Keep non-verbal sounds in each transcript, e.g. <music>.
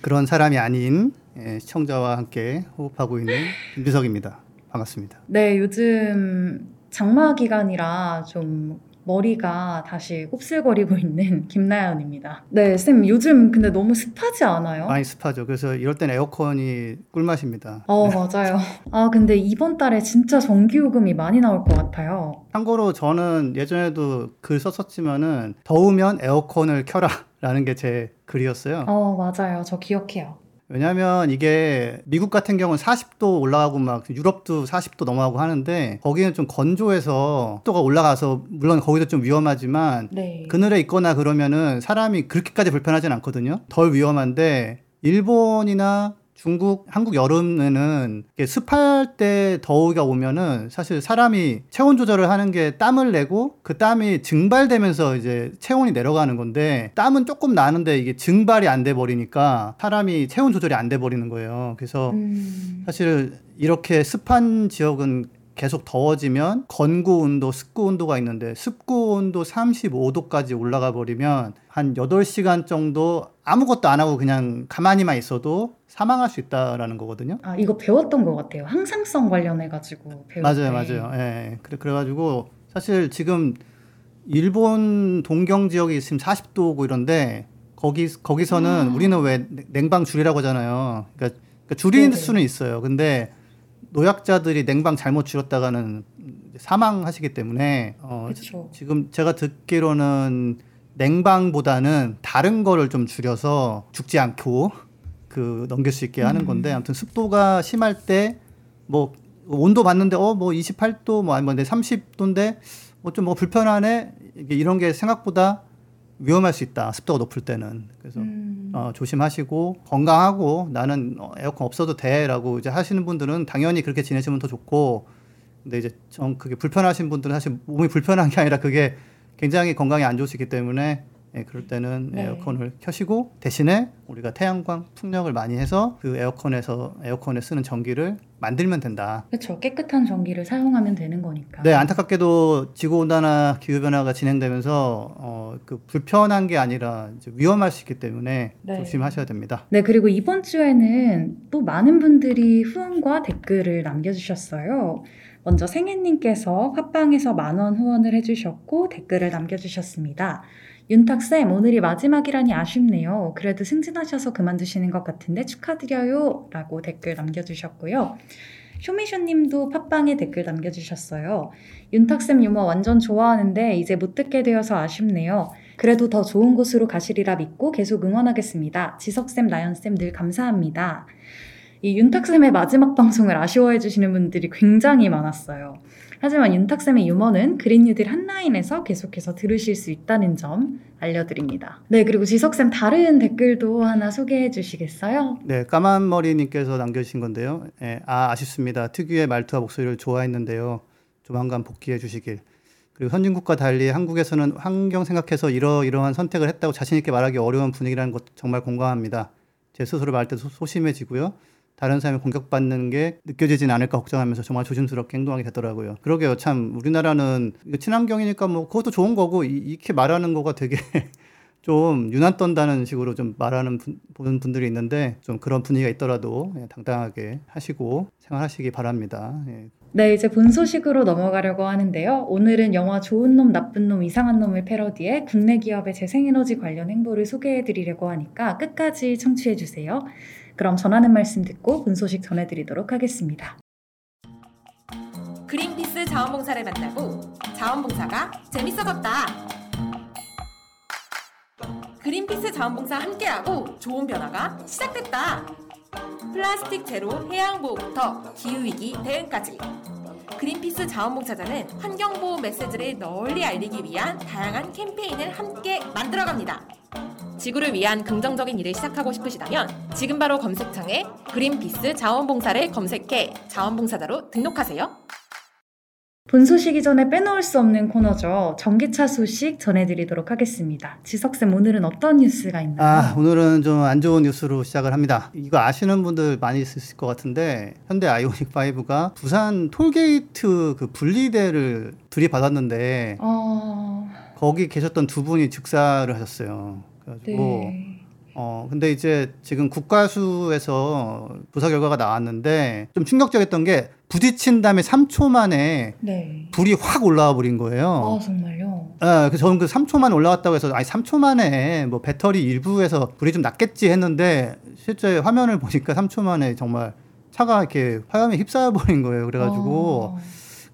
그런 사람이 아닌 예, 시청자와 함께 호흡하고 있는 김비석입니다. 반갑습니다. 네, 요즘 장마 기간이라 좀 머리가 다시 곱슬거리고 <laughs> 있는 김나연입니다. 네, 쌤, 요즘 근데 너무 습하지 않아요? 많이 습하죠. 그래서 이럴 땐 에어컨이 꿀맛입니다. 어, 맞아요. <laughs> 아, 근데 이번 달에 진짜 전기 요금이 많이 나올 것 같아요. 참고로 저는 예전에도 글 썼었지만은 더우면 에어컨을 켜라 라는 게 제 글이었어요. 어, 맞아요. 저 기억해요. 왜냐하면 이게 미국 같은 경우는 40도 올라가고 막 유럽도 40도 넘어가고 하는데 거기는 좀 건조해서 습도가 올라가서 물론 거기도 좀 위험하지만 네. 그늘에 있거나 그러면은 사람이 그렇게까지 불편하진 않거든요. 덜 위험한데 일본이나 중국, 한국 여름에는 습할 때 더위가 오면은 사실 사람이 체온 조절을 하는 게 땀을 내고 그 땀이 증발되면서 이제 체온이 내려가는 건데 땀은 조금 나는데 이게 증발이 안 돼 버리니까 사람이 체온 조절이 안 돼 버리는 거예요. 그래서 음, 사실 이렇게 습한 지역은 계속 더워지면 건구 온도, 습구 온도가 있는데 습구 온도 35도까지 올라가 버리면 한 8시간 정도 아무것도 안 하고 그냥 가만히만 있어도 사망할 수 있다라는 거거든요. 아, 이거 배웠던 것 같아요. 항상성 관련해 가지고 배울 맞아요, 때. 맞아요. 예. 그래 그래 가지고 사실 지금 일본 동경 지역이 지금 40도고 이런데 거기 거기서는 아. 우리는 왜 냉방 줄이라고 하잖아요. 그러니까, 그러니까 줄일. 수는 있어요. 근데 노약자들이 냉방 잘못 줄였다가는 사망하시기 때문에 어, 그렇죠. 지금 제가 듣기로는 냉방보다는 다른 거를 좀 줄여서 죽지 않고 그 넘길 수 있게 하는 음. 건데 아무튼 습도가 심할 때 뭐 온도 봤는데 어 뭐 28도 뭐 아니면 30도인데 뭐좀뭐 불편하네 이게 이런 게 생각보다 위험할 수 있다 습도가 높을 때는 그래서 음, 어, 조심하시고 건강하고 나는 어, 에어컨 없어도 돼라고 이제 하시는 분들은 당연히 그렇게 지내시면 더 좋고 근데 이제 정 그게 불편하신 분들은 사실 몸이 불편한 게 아니라 그게 굉장히 건강에 안 좋으시기 때문에 예, 그럴 때는 네. 에어컨을 켜시고 대신에 우리가 태양광 풍력을 많이 해서 그 에어컨에서 에어컨에 쓰는 전기를 만들면 된다. 그렇죠. 깨끗한 전기를 사용하면 되는 거니까. 네, 안타깝게도 지구 온난화 기후 변화가 진행되면서 어, 그 불편한 게 아니라 위험할 수 있기 때문에 네. 조심하셔야 됩니다. 네, 그리고 이번 주에는 또 많은 분들이 후원과 댓글을 남겨주셨어요. 먼저 생애님께서 팟빵에서 만원 후원을 해주셨고 댓글을 남겨주셨습니다. 윤탁쌤, 오늘이 마지막이라니 아쉽네요. 그래도 승진하셔서 그만두시는 것 같은데 축하드려요. 라고 댓글 남겨주셨고요. 쇼미쇼님도 팟빵에 댓글 남겨주셨어요. 윤탁쌤 유머 완전 좋아하는데 이제 못 듣게 되어서 아쉽네요. 그래도 더 좋은 곳으로 가시리라 믿고 계속 응원하겠습니다. 지석쌤, 나연쌤 늘 감사합니다. 이 윤탁쌤의 마지막 방송을 아쉬워해 주시는 분들이 굉장히 많았어요. 하지만 윤탁쌤의 유머는 그린뉴딜 한라인에서 계속해서 들으실 수 있다는 점 알려드립니다. 네, 그리고 지석쌤 다른 댓글도 하나 소개해 주시겠어요? 네, 까만 머리님께서 남겨주신 건데요. 예, 아 아쉽습니다. 특유의 말투와 목소리를 좋아했는데요. 조만간 복귀해 주시길. 그리고 선진국과 달리 한국에서는 환경 생각해서 이러이러한 선택을 했다고 자신 있게 말하기 어려운 분위기라는 것 정말 공감합니다. 제 스스로 말할 때 소- 소심해지고요. 다른 사람이 공격받는 게 느껴지진 않을까 걱정하면서 정말 조심스럽게 행동하게 되더라고요. 그러게요. 참 우리나라는 친환경이니까 뭐 그것도 좋은 거고 이- 이렇게 말하는 거가 되게 <laughs> 좀 유난 떤다는 식으로 좀 말하는 분, 보는 분들이 있는데 좀 그런 분위기가 있더라도 예, 당당하게 하시고 생활하시기 바랍니다. 예. 네, 이제 본 소식으로 넘어가려고 하는데요. 오늘은 영화 좋은 놈, 나쁜 놈, 이상한 놈을 패러디해 국내 기업의 재생에너지 관련 행보를 소개해 드리려고 하니까 끝까지 청취해 주세요. 그럼 전하는 말씀 듣고 본 소식 전해드리도록 하겠습니다. 그린피스 자원봉사를 만나고 자원봉사가 재밌어졌다. 그린피스 자원봉사 함께하고 좋은 변화가 시작됐다. 플라스틱 제로 해양 보호부터 기후 위기 대응까지 그린피스 자원봉사자는 환경보호 메시지를 널리 알리기 위한 다양한 캠페인을 함께 만들어갑니다. 지구를 위한 긍정적인 일을 시작하고 싶으시다면 지금 바로 검색창에 그린피스 자원봉사를 검색해 자원봉사자로 등록하세요. 본 소식 이 전에 빼놓을 수 없는 코너죠. 전기차 소식 전해드리도록 하겠습니다. 지석쌤 오늘은 어떤 뉴스가 있나요? 아, 오늘은 좀 안 좋은 뉴스로 시작을 합니다. 이거 아시는 분들 많이 있으실 것 같은데 현대 아이오닉 5가 부산 톨게이트 그 분리대를 들이받았는데 어... 거기 계셨던 두 분이 즉사를 하셨어요. 그래가지고 네. 어 근데 이제 지금 국가수에서 조사 결과가 나왔는데 좀 충격적이었던 게 부딪힌 다음에 3초 만에 네. 불이 확 올라와 버린 거예요. 아 정말요? 예, 그래서 저는 그 3초 만에 올라왔다고 해서 아니 3초 만에 뭐 배터리 일부에서 불이 좀 났겠지 했는데 실제 화면을 보니까 3초 만에 정말 차가 이렇게 화염에 휩싸여 버린 거예요. 그래가지고 어...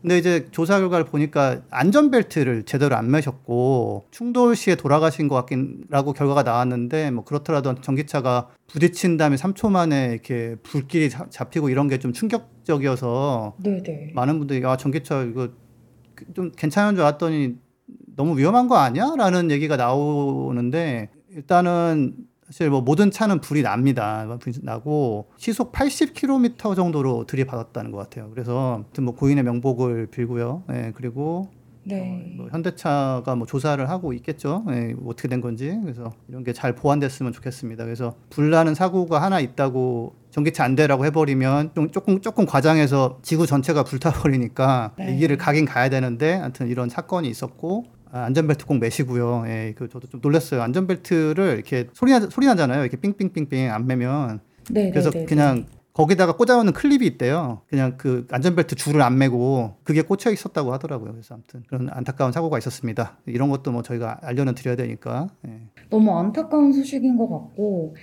근데 이제 조사 결과를 보니까 안전벨트를 제대로 안 매셨고 충돌 시에 돌아가신 것 같긴라고 결과가 나왔는데 뭐 그렇더라도 전기차가 부딪힌 다음에 3초 만에 이렇게 불길이 자- 잡히고 이런 게 좀 충격적이어서 네네. 많은 분들이 아 전기차 이거 그- 좀 괜찮은 줄 알았더니 너무 위험한 거 아니야?라는 얘기가 나오는데 일단은 사실 뭐 모든 차는 불이 납니다. 불이 나고 시속 80km 정도로 들이받았다는 것 같아요. 그래서 아무튼 뭐 고인의 명복을 빌고요. 예, 그리고 네. 어, 뭐 현대차가 뭐 조사를 하고 있겠죠. 예, 뭐 어떻게 된 건지. 그래서 이런 게 잘 보완됐으면 좋겠습니다. 그래서 불나는 사고가 하나 있다고 전기차 안 되라고 해버리면 좀 조금 조금 과장해서 지구 전체가 불타버리니까 네. 이 길을 가긴 가야 되는데 아무튼 이런 사건이 있었고 아, 안전벨트 꼭 매시고요. 예, 그 저도 좀 놀랐어요. 안전벨트를 이렇게 소리 나, 소리 나잖아요. 이렇게 삥삥삥삥 안 매면 네. 그래서 네, 네, 그냥 거기다가 꽂아놓는 클립이 있대요. 그냥 그 안전벨트 줄을 안 매고 그게 꽂혀 있었다고 하더라고요. 그래서 아무튼 그런 안타까운 사고가 있었습니다. 이런 것도 뭐 저희가 알려는 드려야 되니까. 예. 너무 안타까운 소식인 것 같고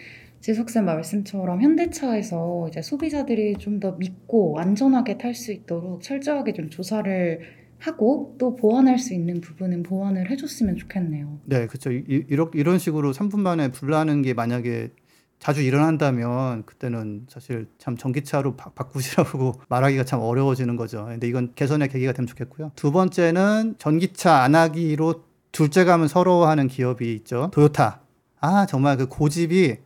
지석쌤 말씀처럼 현대차에서 이제 소비자들이 좀 더 믿고 안전하게 탈 수 있도록 철저하게 좀 조사를 하고 또 보완할 수 있는 부분은 보완을 해줬으면 좋겠네요. 네, 그렇죠. 이, 이- 이런 식으로 3분 만에 불나는 게 만약에 자주 일어난다면 그때는 사실 참 전기차로 바, 바꾸시라고 <laughs> 말하기가 참 어려워지는 거죠. 근데 이건 개선의 계기가 되면 좋겠고요. 두 번째는 전기차 안 하기로 둘째 감은 서러워하는 기업이 있죠. 도요타. 아 정말 그 고집이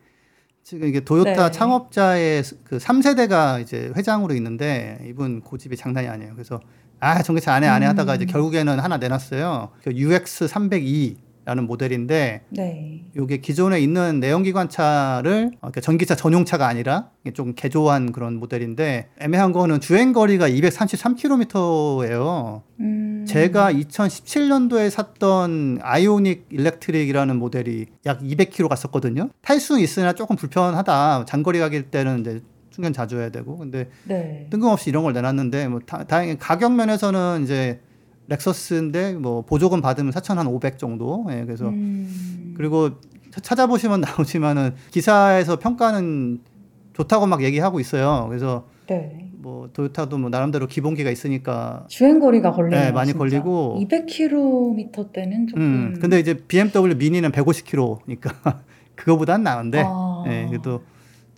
지금 이게 도요타 네. 창업자의 그 3세대가 이제 회장으로 있는데 이분 고집이 장난이 아니에요. 그래서 아 전기차 안해 안해 하다가 음. 이제 결국에는 하나 내놨어요. 그 UX 302 라는 모델인데 네. 이게 기존에 있는 내연기관차를 어, 그러니까 전기차 전용차가 아니라 좀 개조한 그런 모델인데 애매한 거는 주행 거리가 233km예요. 음... 제가 2017년도에 샀던 아이오닉 일렉트릭이라는 모델이 약 200km 갔었거든요. 탈 수는 있으나 조금 불편하다. 장거리 가길 때는 이제 충전 자주 해야 되고. 근데 네. 뜬금없이 이런 걸 내놨는데 뭐 다, 다행히 가격 면에서는 이제 렉서스인데 뭐 보조금 받으면 4,500 정도. 예, 그래서 음... 그리고 차- 찾아보시면 나오지만은 기사에서 평가는 좋다고 막 얘기하고 있어요. 그래서 네. 뭐 도요타도 뭐 나름대로 기본기가 있으니까 주행 거리가 걸리네요. 네, 많이 진짜. 걸리고. 200km 때는 조금. 음, 근데 이제 BMW 미니는 150km니까 <laughs> 그거보단 나은데 아... 예, 그래도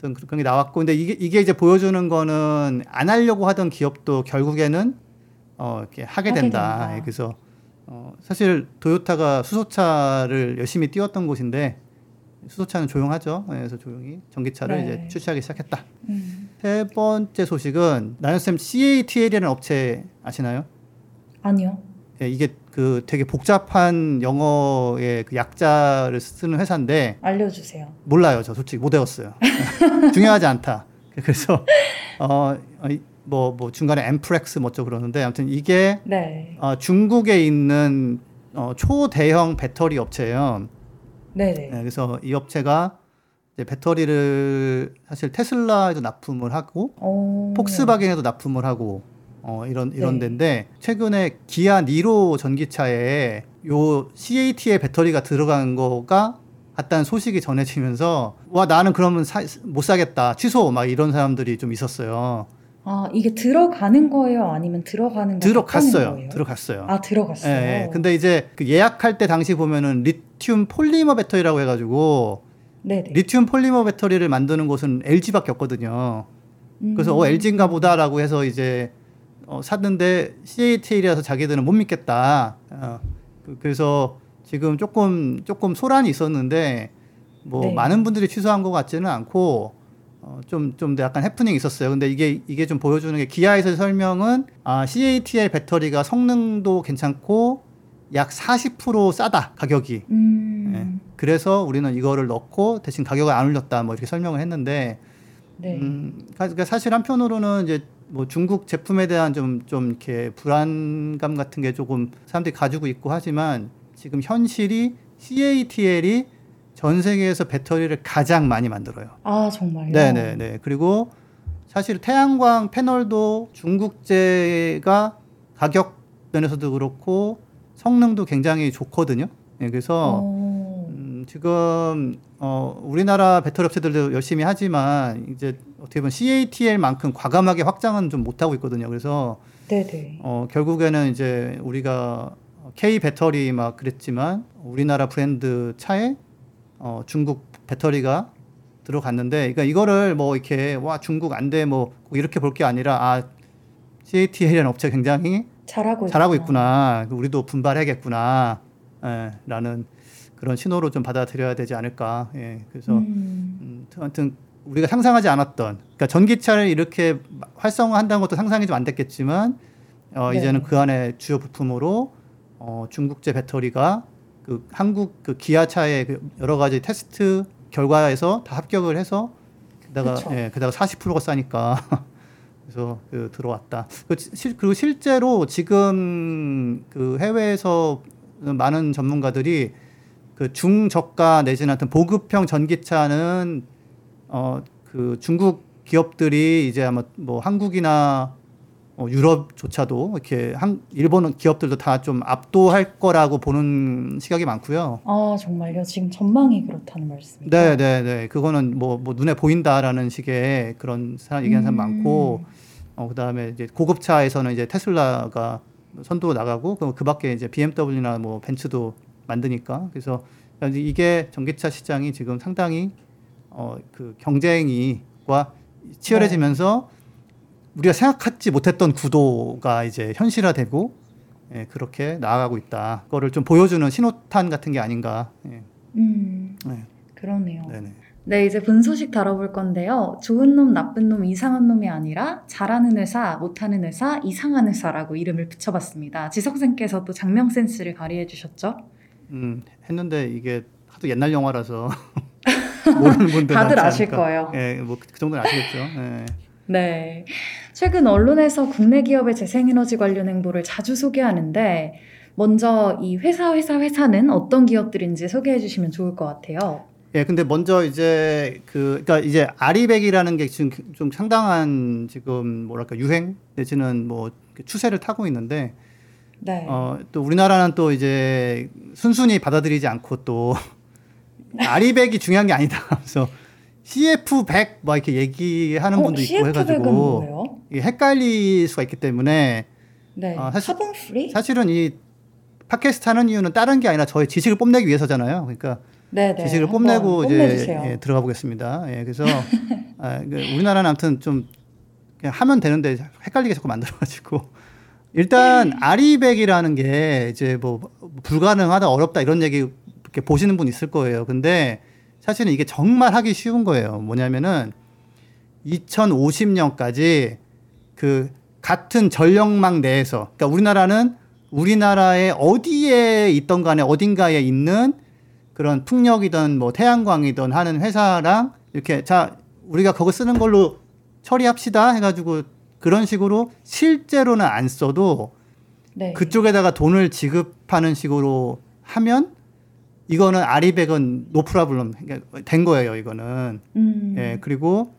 좀 그런 게 나왔고 근데 이게 이게 이제 보여주는 거는 안 하려고 하던 기업도 결국에는 어 이렇게 하게 하게 된다. 된다. 예, 그래서 어 사실 도요타가 수소차를 열심히 띄웠던 곳인데 수소차는 조용하죠. 예, 그래서 조용히 전기차를 네. 이제 출시하기 시작했다. 음. 세 번째 소식은 나연쌤 CATL이라는 업체 아시나요? 아니요. 예, 이게 그 되게 복잡한 영어의 그 약자를 쓰는 회사인데 알려주세요. 몰라요. 저 솔직히 못 외웠어요. <laughs> 중요하지 않다. 그래서 어 뭐뭐 뭐 중간에 엠프렉스 뭐죠 그러는데 아무튼 이게 네. 어, 중국에 있는 어, 초대형 배터리 업체예요. 네네. 네, 그래서 이 업체가 배터리를 사실 테슬라에도 납품을 하고 어... 폭스바겐에도 납품을 하고 어, 이런 이런 네. 데인데 최근에 기아 니로 전기차에 요 CAT의 배터리가 들어간 거가 같다는 소식이 전해지면서 와 나는 그러면 사, 못 사겠다 취소 막 이런 사람들이 좀 있었어요. 아 이게 들어가는 거예요? 아니면 들어가는 거 들어갔어요. 들어갔어요. 아 들어갔어요. 예, 예. 근데 이제 그 예약할 때 당시 보면은 리튬 폴리머 배터리라고 해가지고 네네. 리튬 폴리머 배터리를 만드는 곳은 LG밖에 없거든요. 그래서 음. 어 LG인가 보다라고 해서 이제 어, 샀는데 CATL이라서 자기들은 못 믿겠다. 어, 그- 그래서 지금 조금 조금 소란이 있었는데 뭐 네. 많은 분들이 취소한 것 같지는 않고 어, 좀좀 약간 해프닝이 있었어요. 근데 이게 이게 좀 보여주는 게 기아에서 설명은 아, CATL 배터리가 성능도 괜찮고 약 40% 싸다 가격이. 음. 예. 그래서 우리는 이거를 넣고 대신 가격을 안 올렸다 뭐 이렇게 설명을 했는데 네. 음, 그러니까 사실 한편으로는 이제 뭐 중국 제품에 대한 좀, 좀 이렇게 불안감 같은 게 조금 사람들이 가지고 있고 하지만 지금 현실이 CATL이 전 세계에서 배터리를 가장 많이 만들어요. 아 정말요? 네네네. 그리고 사실 태양광 패널도 중국제가 가격 면에서도 그렇고 성능도 굉장히 좋거든요. 예, 그래서 어. 음, 지금 어, 우리나라 배터리 업체들도 열심히 하지만 이제 어떻게 보면 CATL만큼 과감하게 확장은 좀 못하고 있거든요. 그래서 네네. 어, 결국에는 이제 우리가 K 배터리 막 그랬지만 우리나라 브랜드 차에 어, 중국 배터리가 들어갔는데, 그러니까 이거를 뭐 이렇게 와 중국 안 돼 뭐 이렇게 볼 게 아니라 아 CATL이라는 업체 굉장히 잘하고 잘하고 있구나. 있구나. 우리도 분발해야겠구나. 예, 라는 그런 신호로 좀 받아들여야 되지 않을까. 예, 그래서 음. 음, 아무튼 우리가 상상하지 않았던, 그러니까 전기차를 이렇게 활성화한다는 것도 상상이 좀 안 됐겠지만, 어, 네. 이제는 그 안에 주요 부품으로 어, 중국제 배터리가 그 한국 그 기아차의 그 여러 가지 테스트 결과에서 다 합격을 해서 게다가 그쵸. 예, 게다가 40%가 싸니까 <laughs> 그래서 그 들어왔다. 그 실, 그리고 실제로 지금 그 해외에서 많은 전문가들이 그 중저가 내지는 하여튼 보급형 전기차는 어 그 중국 기업들이 이제 아마 뭐 한국이나 어, 유럽조차도 이렇게 한 일본 기업들도 다 좀 압도할 거라고 보는 시각이 많고요. 아 정말요? 지금 전망이 그렇다는 말씀이죠? 네, 네, 네. 그거는 뭐, 뭐 눈에 보인다라는 식의 그런 사람 얘기하는 사람 음. 많고, 어 그다음에 이제 고급차에서는 이제 테슬라가 선도로 나가고 그, 그 밖에 이제 BMW나 뭐 벤츠도 만드니까 그래서 이게 전기차 시장이 지금 상당히 어 그 경쟁이과 치열해지면서 우리가 생각하지 못했던 구도가 이제 현실화되고 예, 그렇게 나아가고 있다. 그거를 좀 보여주는 신호탄 같은 게 아닌가. 예, 음. 네. 그러네요. 네네. 네, 이제 분소식 다뤄볼 건데요. 좋은 놈, 나쁜 놈, 이상한 놈이 아니라 잘하는 회사, 못하는 회사, 이상한 회사라고 이름을 붙여봤습니다. 지석생께서도 장명 센스를 발휘해 주셨죠? 음, 했는데 이게 하도 옛날 영화라서 <laughs> 모르는 분들 다들 아실 않을까. 거예요. 예, 뭐그 정도는 아시겠죠. 예. 네. 최근 언론에서 국내 기업의 재생에너지 관련 행보를 자주 소개하는데, 먼저 이 회사, 회사, 회사는 어떤 기업들인지 소개해 주시면 좋을 것 같아요. 예, 근데 먼저 이제 그 그러니까 이제 아리백이라는 게 지금 좀 상당한 지금 뭐랄까 유행 내지는 뭐 추세를 타고 있는데 네. 어, 또 우리나라는 또 이제 순순히 받아들이지 않고 또 <laughs> 아리백이 중요한 게 아니다. <laughs> 그래서 CF100 뭐 이렇게 얘기하는 분도 있고 CF100은 해가지고? 이게 헷갈릴 수가 있기 때문에 네. 아, 사실-? 사실은 이 팟캐스트 하는 이유는 다른 게 아니라 저의 지식을 뽐내기 위해서잖아요. 그러니까 네네. 지식을 한번 뽐내고 이제. 예, 들어가 보겠습니다. 예, 그래서 <laughs> 아, 그 우리나라는 아무튼 좀 그냥 하면 되는데 헷갈리게 자꾸 만들어가지고 일단 아리백이라는 게 이제 뭐 불가능하다 어렵다 이런 얘기 이렇게 보시는 분 있을 거예요. 근데 사실은 이게 정말 하기 쉬운 거예요. 뭐냐면은 2050년까지 그 같은 전력망 내에서 그러니까 우리나라는 우리나라의 어디에 있던 간에 어딘가에 있는 그런 풍력이든 뭐 태양광이든 하는 회사랑 이렇게 자 우리가 그거 쓰는 걸로 처리합시다 해가지고 그런 식으로 실제로는 안 써도 네. 그쪽에다가 돈을 지급하는 식으로 하면 이거는 아리백은 노프라블럼 된 거예요 이거는 음. 예 그리고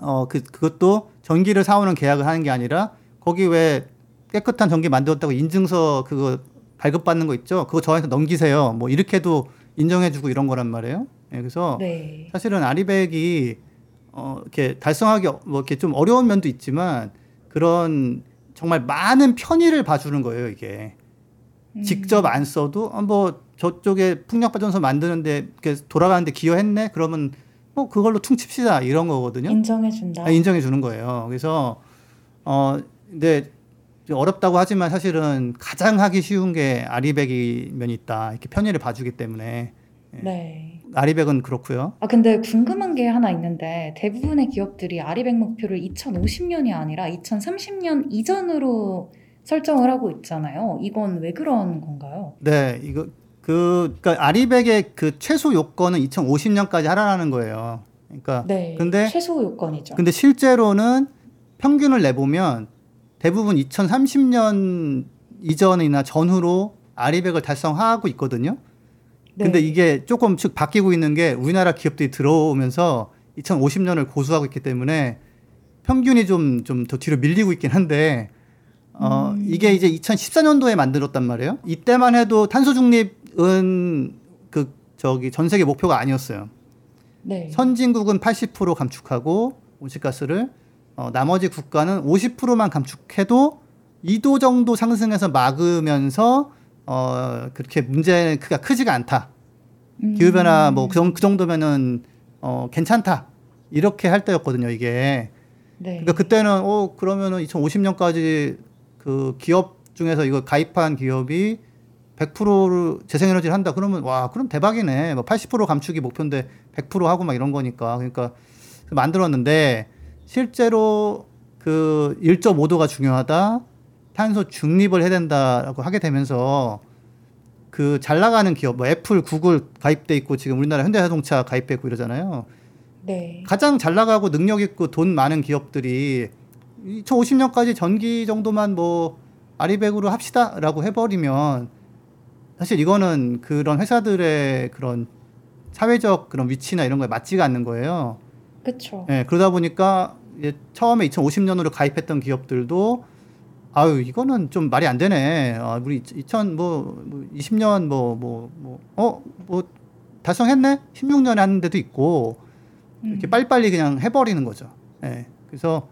어 그 그것도 전기를 사오는 계약을 하는 게 아니라 거기 왜 깨끗한 전기 만들었다고 인증서 그거 발급받는 거 있죠 그거 저한테 넘기세요 뭐 이렇게도 인정해주고 이런 거란 말이에요 예 그래서 네. 사실은 아리백이 어 이렇게 달성하기 어- 뭐 이렇게 좀 어려운 면도 있지만 그런 정말 많은 편의를 봐주는 거예요 이게 음. 직접 안 써도 어, 뭐 저쪽에 풍력 발전소 만드는데 이렇게 돌아가는데 기여했네 그러면 뭐 그걸로 퉁칩시다 이런 거거든요 인정해 준다. 아, 인정해 주는 거예요 그래서 어 근데 어렵다고 하지만 사실은 가장 하기 쉬운 게 아리백이 면이 있다. 이렇게 편의를 봐주기 때문에 네. 아리백은 그렇고요. 아, 근데 궁금한 게 하나 있는데 대부분의 기업들이 아리백 목표를 2050년이 아니라 2030년 이전으로 설정을 하고 있잖아요. 이건 왜 그런 건가요? 네, 이거 그 그러니까 아리백의 그 최소 요건은 2050년까지 하라는 거예요. 그러니까 네. 근데 최소 요건이죠. 근데 실제로는 평균을 내보면 대부분 2030년 이전이나 전후로 아리백을 달성하고 있거든요. 네. 근데 이게 조금씩 바뀌고 있는 게 우리나라 기업들이 들어오면서 2050년을 고수하고 있기 때문에 평균이 좀 좀 더 뒤로 밀리고 있긴 한데 어 음. 이게 이제 2014년도에 만들었단 말이에요. 이때만 해도 탄소 중립은 그 저기 전 세계 목표가 아니었어요. 네. 선진국은 80% 감축하고 온실가스를 어, 나머지 국가는 50%만 감축해도 2도 정도 상승해서 막으면서 어, 그렇게 문제는 크가 크지가 않다. 음. 기후 변화 뭐그 그 정도면은 어, 괜찮다. 이렇게 할 때였거든요, 이게. 네. 그러니까 그때는 어 그러면은 2050년까지 그 기업 중에서 이거 가입한 기업이 100%를 재생에너지를 한다. 그러면 와 그럼 대박이네. 뭐 80% 감축이 목표인데 100% 하고 막 이런 거니까 그러니까 만들었는데 실제로 그 1.5도가 중요하다. 탄소 중립을 해야 된다라고 하게 되면서 그 잘 나가는 기업 뭐 애플, 구글 가입돼 있고 지금 우리나라 현대자동차 가입돼 있고 이러잖아요. 네. 가장 잘 나가고 능력 있고 돈 많은 기업들이 2050년까지 전기 정도만 뭐 아리백으로 합시다라고 해버리면 사실 이거는 그런 회사들의 그런 사회적 그런 위치나 이런 거에 맞지가 않는 거예요. 그렇죠. 예, 그러다 보니까 처음에 2050년으로 가입했던 기업들도 아유 이거는 좀 말이 안 되네. 아, 우리 2000 뭐 20년 뭐 뭐 뭐 어뭐 달성했네. 16년에 하는 데도 있고 이렇게 음. 빨리빨리 그냥 해버리는 거죠. 예. 그래서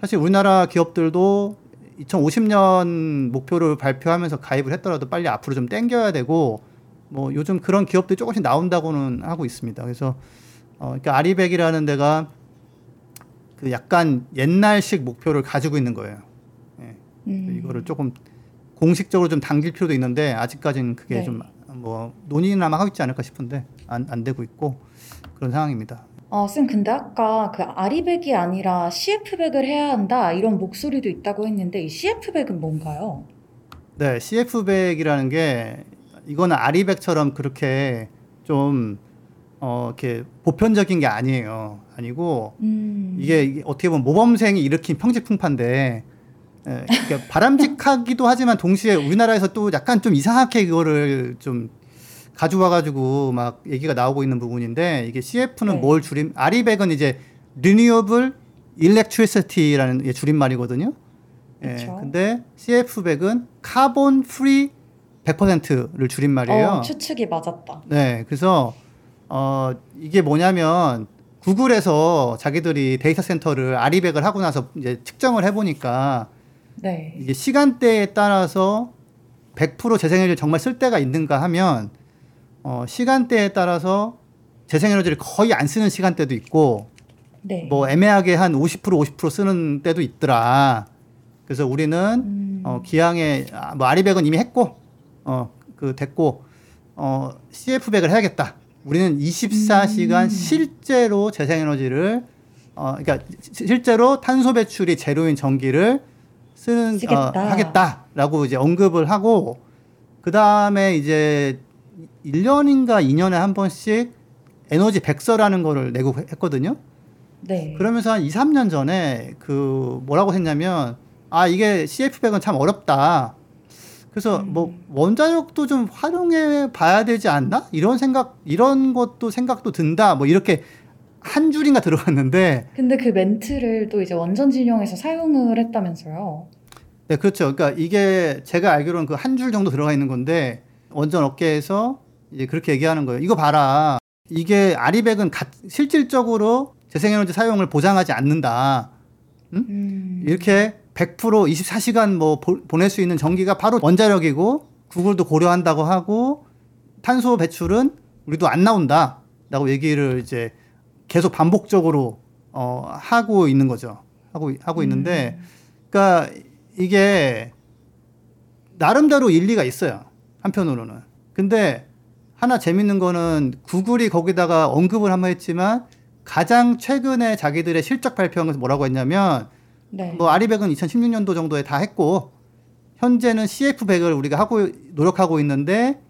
사실 우리나라 기업들도 2050년 목표를 발표하면서 가입을 했더라도 빨리 앞으로 좀 땡겨야 되고 뭐 요즘 그런 기업들이 조금씩 나온다고는 하고 있습니다. 그래서 어, 그러니까 아리백이라는 데가 그 약간 옛날식 목표를 가지고 있는 거예요. 예. 음. 이거를 조금 공식적으로 좀 당길 필요도 있는데 아직까지는 그게 네. 좀뭐 논의는 아마 하고 있지 않을까 싶은데 안, 안 되고 있고 그런 상황입니다. 아, 쌤, 근데 아까 그 아리백이 아니라 CF백을 해야 한다 이런 목소리도 있다고 했는데 이 CF백은 뭔가요? 네, CF백이라는 게 이거는 아리백처럼 그렇게 좀 어, 이렇게 보편적인 게 아니에요. 아니고 음. 이게, 이게 어떻게 보면 모범생이 일으킨 평지풍파인데 예, 그러니까 바람직하기도 하지만 동시에 우리나라에서 또 약간 좀 이상하게 그거를 좀 가져와가지고 막 얘기가 나오고 있는 부분인데 이게 CF는 네. 뭘 줄임? 아리백은 이제 Renewable Electricity라는 게 줄임말이거든요. 예, 그쵸. 근데 CF백은 carbon free 100%를 줄임말이에요. 어, 추측이 맞았다. 네, 그래서 어 이게 뭐냐면 구글에서 자기들이 데이터 센터를 RE백을 하고 나서 이제 측정을 해보니까 네. 이게 시간대에 따라서 100% 재생에너지를 정말 쓸 때가 있는가 하면 어 시간대에 따라서 재생에너지를 거의 안 쓰는 시간대도 있고 네. 뭐 애매하게 한 50% 50% 쓰는 때도 있더라. 그래서 우리는 음. 어, 기왕에 아, 뭐 아리백은 이미 했고 어 그 됐고 어 CF백을 해야겠다. 우리는 24시간 음. 실제로 재생에너지를 어 그러니까 시- 실제로 탄소 배출이 제로인 전기를 쓰는 어. 하겠다라고 이제 언급을 하고 그 다음에 이제 1년인가 2년에 한 번씩 에너지 백서라는 거를 내고 했거든요. 네. 그러면서 한 2, 3년 전에 그 뭐라고 했냐면 아 이게 CF백은 참 어렵다. 그래서 음. 뭐 원자력도 좀 활용해 봐야 되지 않나? 이런 생각 이런 것도 생각도 든다. 뭐 이렇게 한 줄인가 들어갔는데 근데 그 멘트를 또 이제 원전 진영에서 사용을 했다면서요. 네, 그렇죠. 그러니까 이게 제가 알기로는 그 한 줄 정도 들어가 있는 건데 원전 업계에서 이제 그렇게 얘기하는 거예요. 이거 봐라. 이게 아리백은 가- 실질적으로 재생에너지 사용을 보장하지 않는다. 음. 이렇게 100% 24시간 뭐 보, 보낼 수 있는 전기가 바로 원자력이고 구글도 고려한다고 하고 탄소 배출은 우리도 안 나온다라고 얘기를 이제 계속 반복적으로 어 하고 있는 거죠. 하고 하고 있는데 음. 그러니까 이게 나름대로 일리가 있어요. 한편으로는. 근데 하나 재밌는 거는 구글이 거기다가 언급을 한번 했지만 가장 최근에 자기들의 실적 발표한 것은 뭐라고 했냐면 네. 뭐 아리백은 2016년도 정도에 다 했고 현재는 CF100을 우리가 하고 노력하고 있는데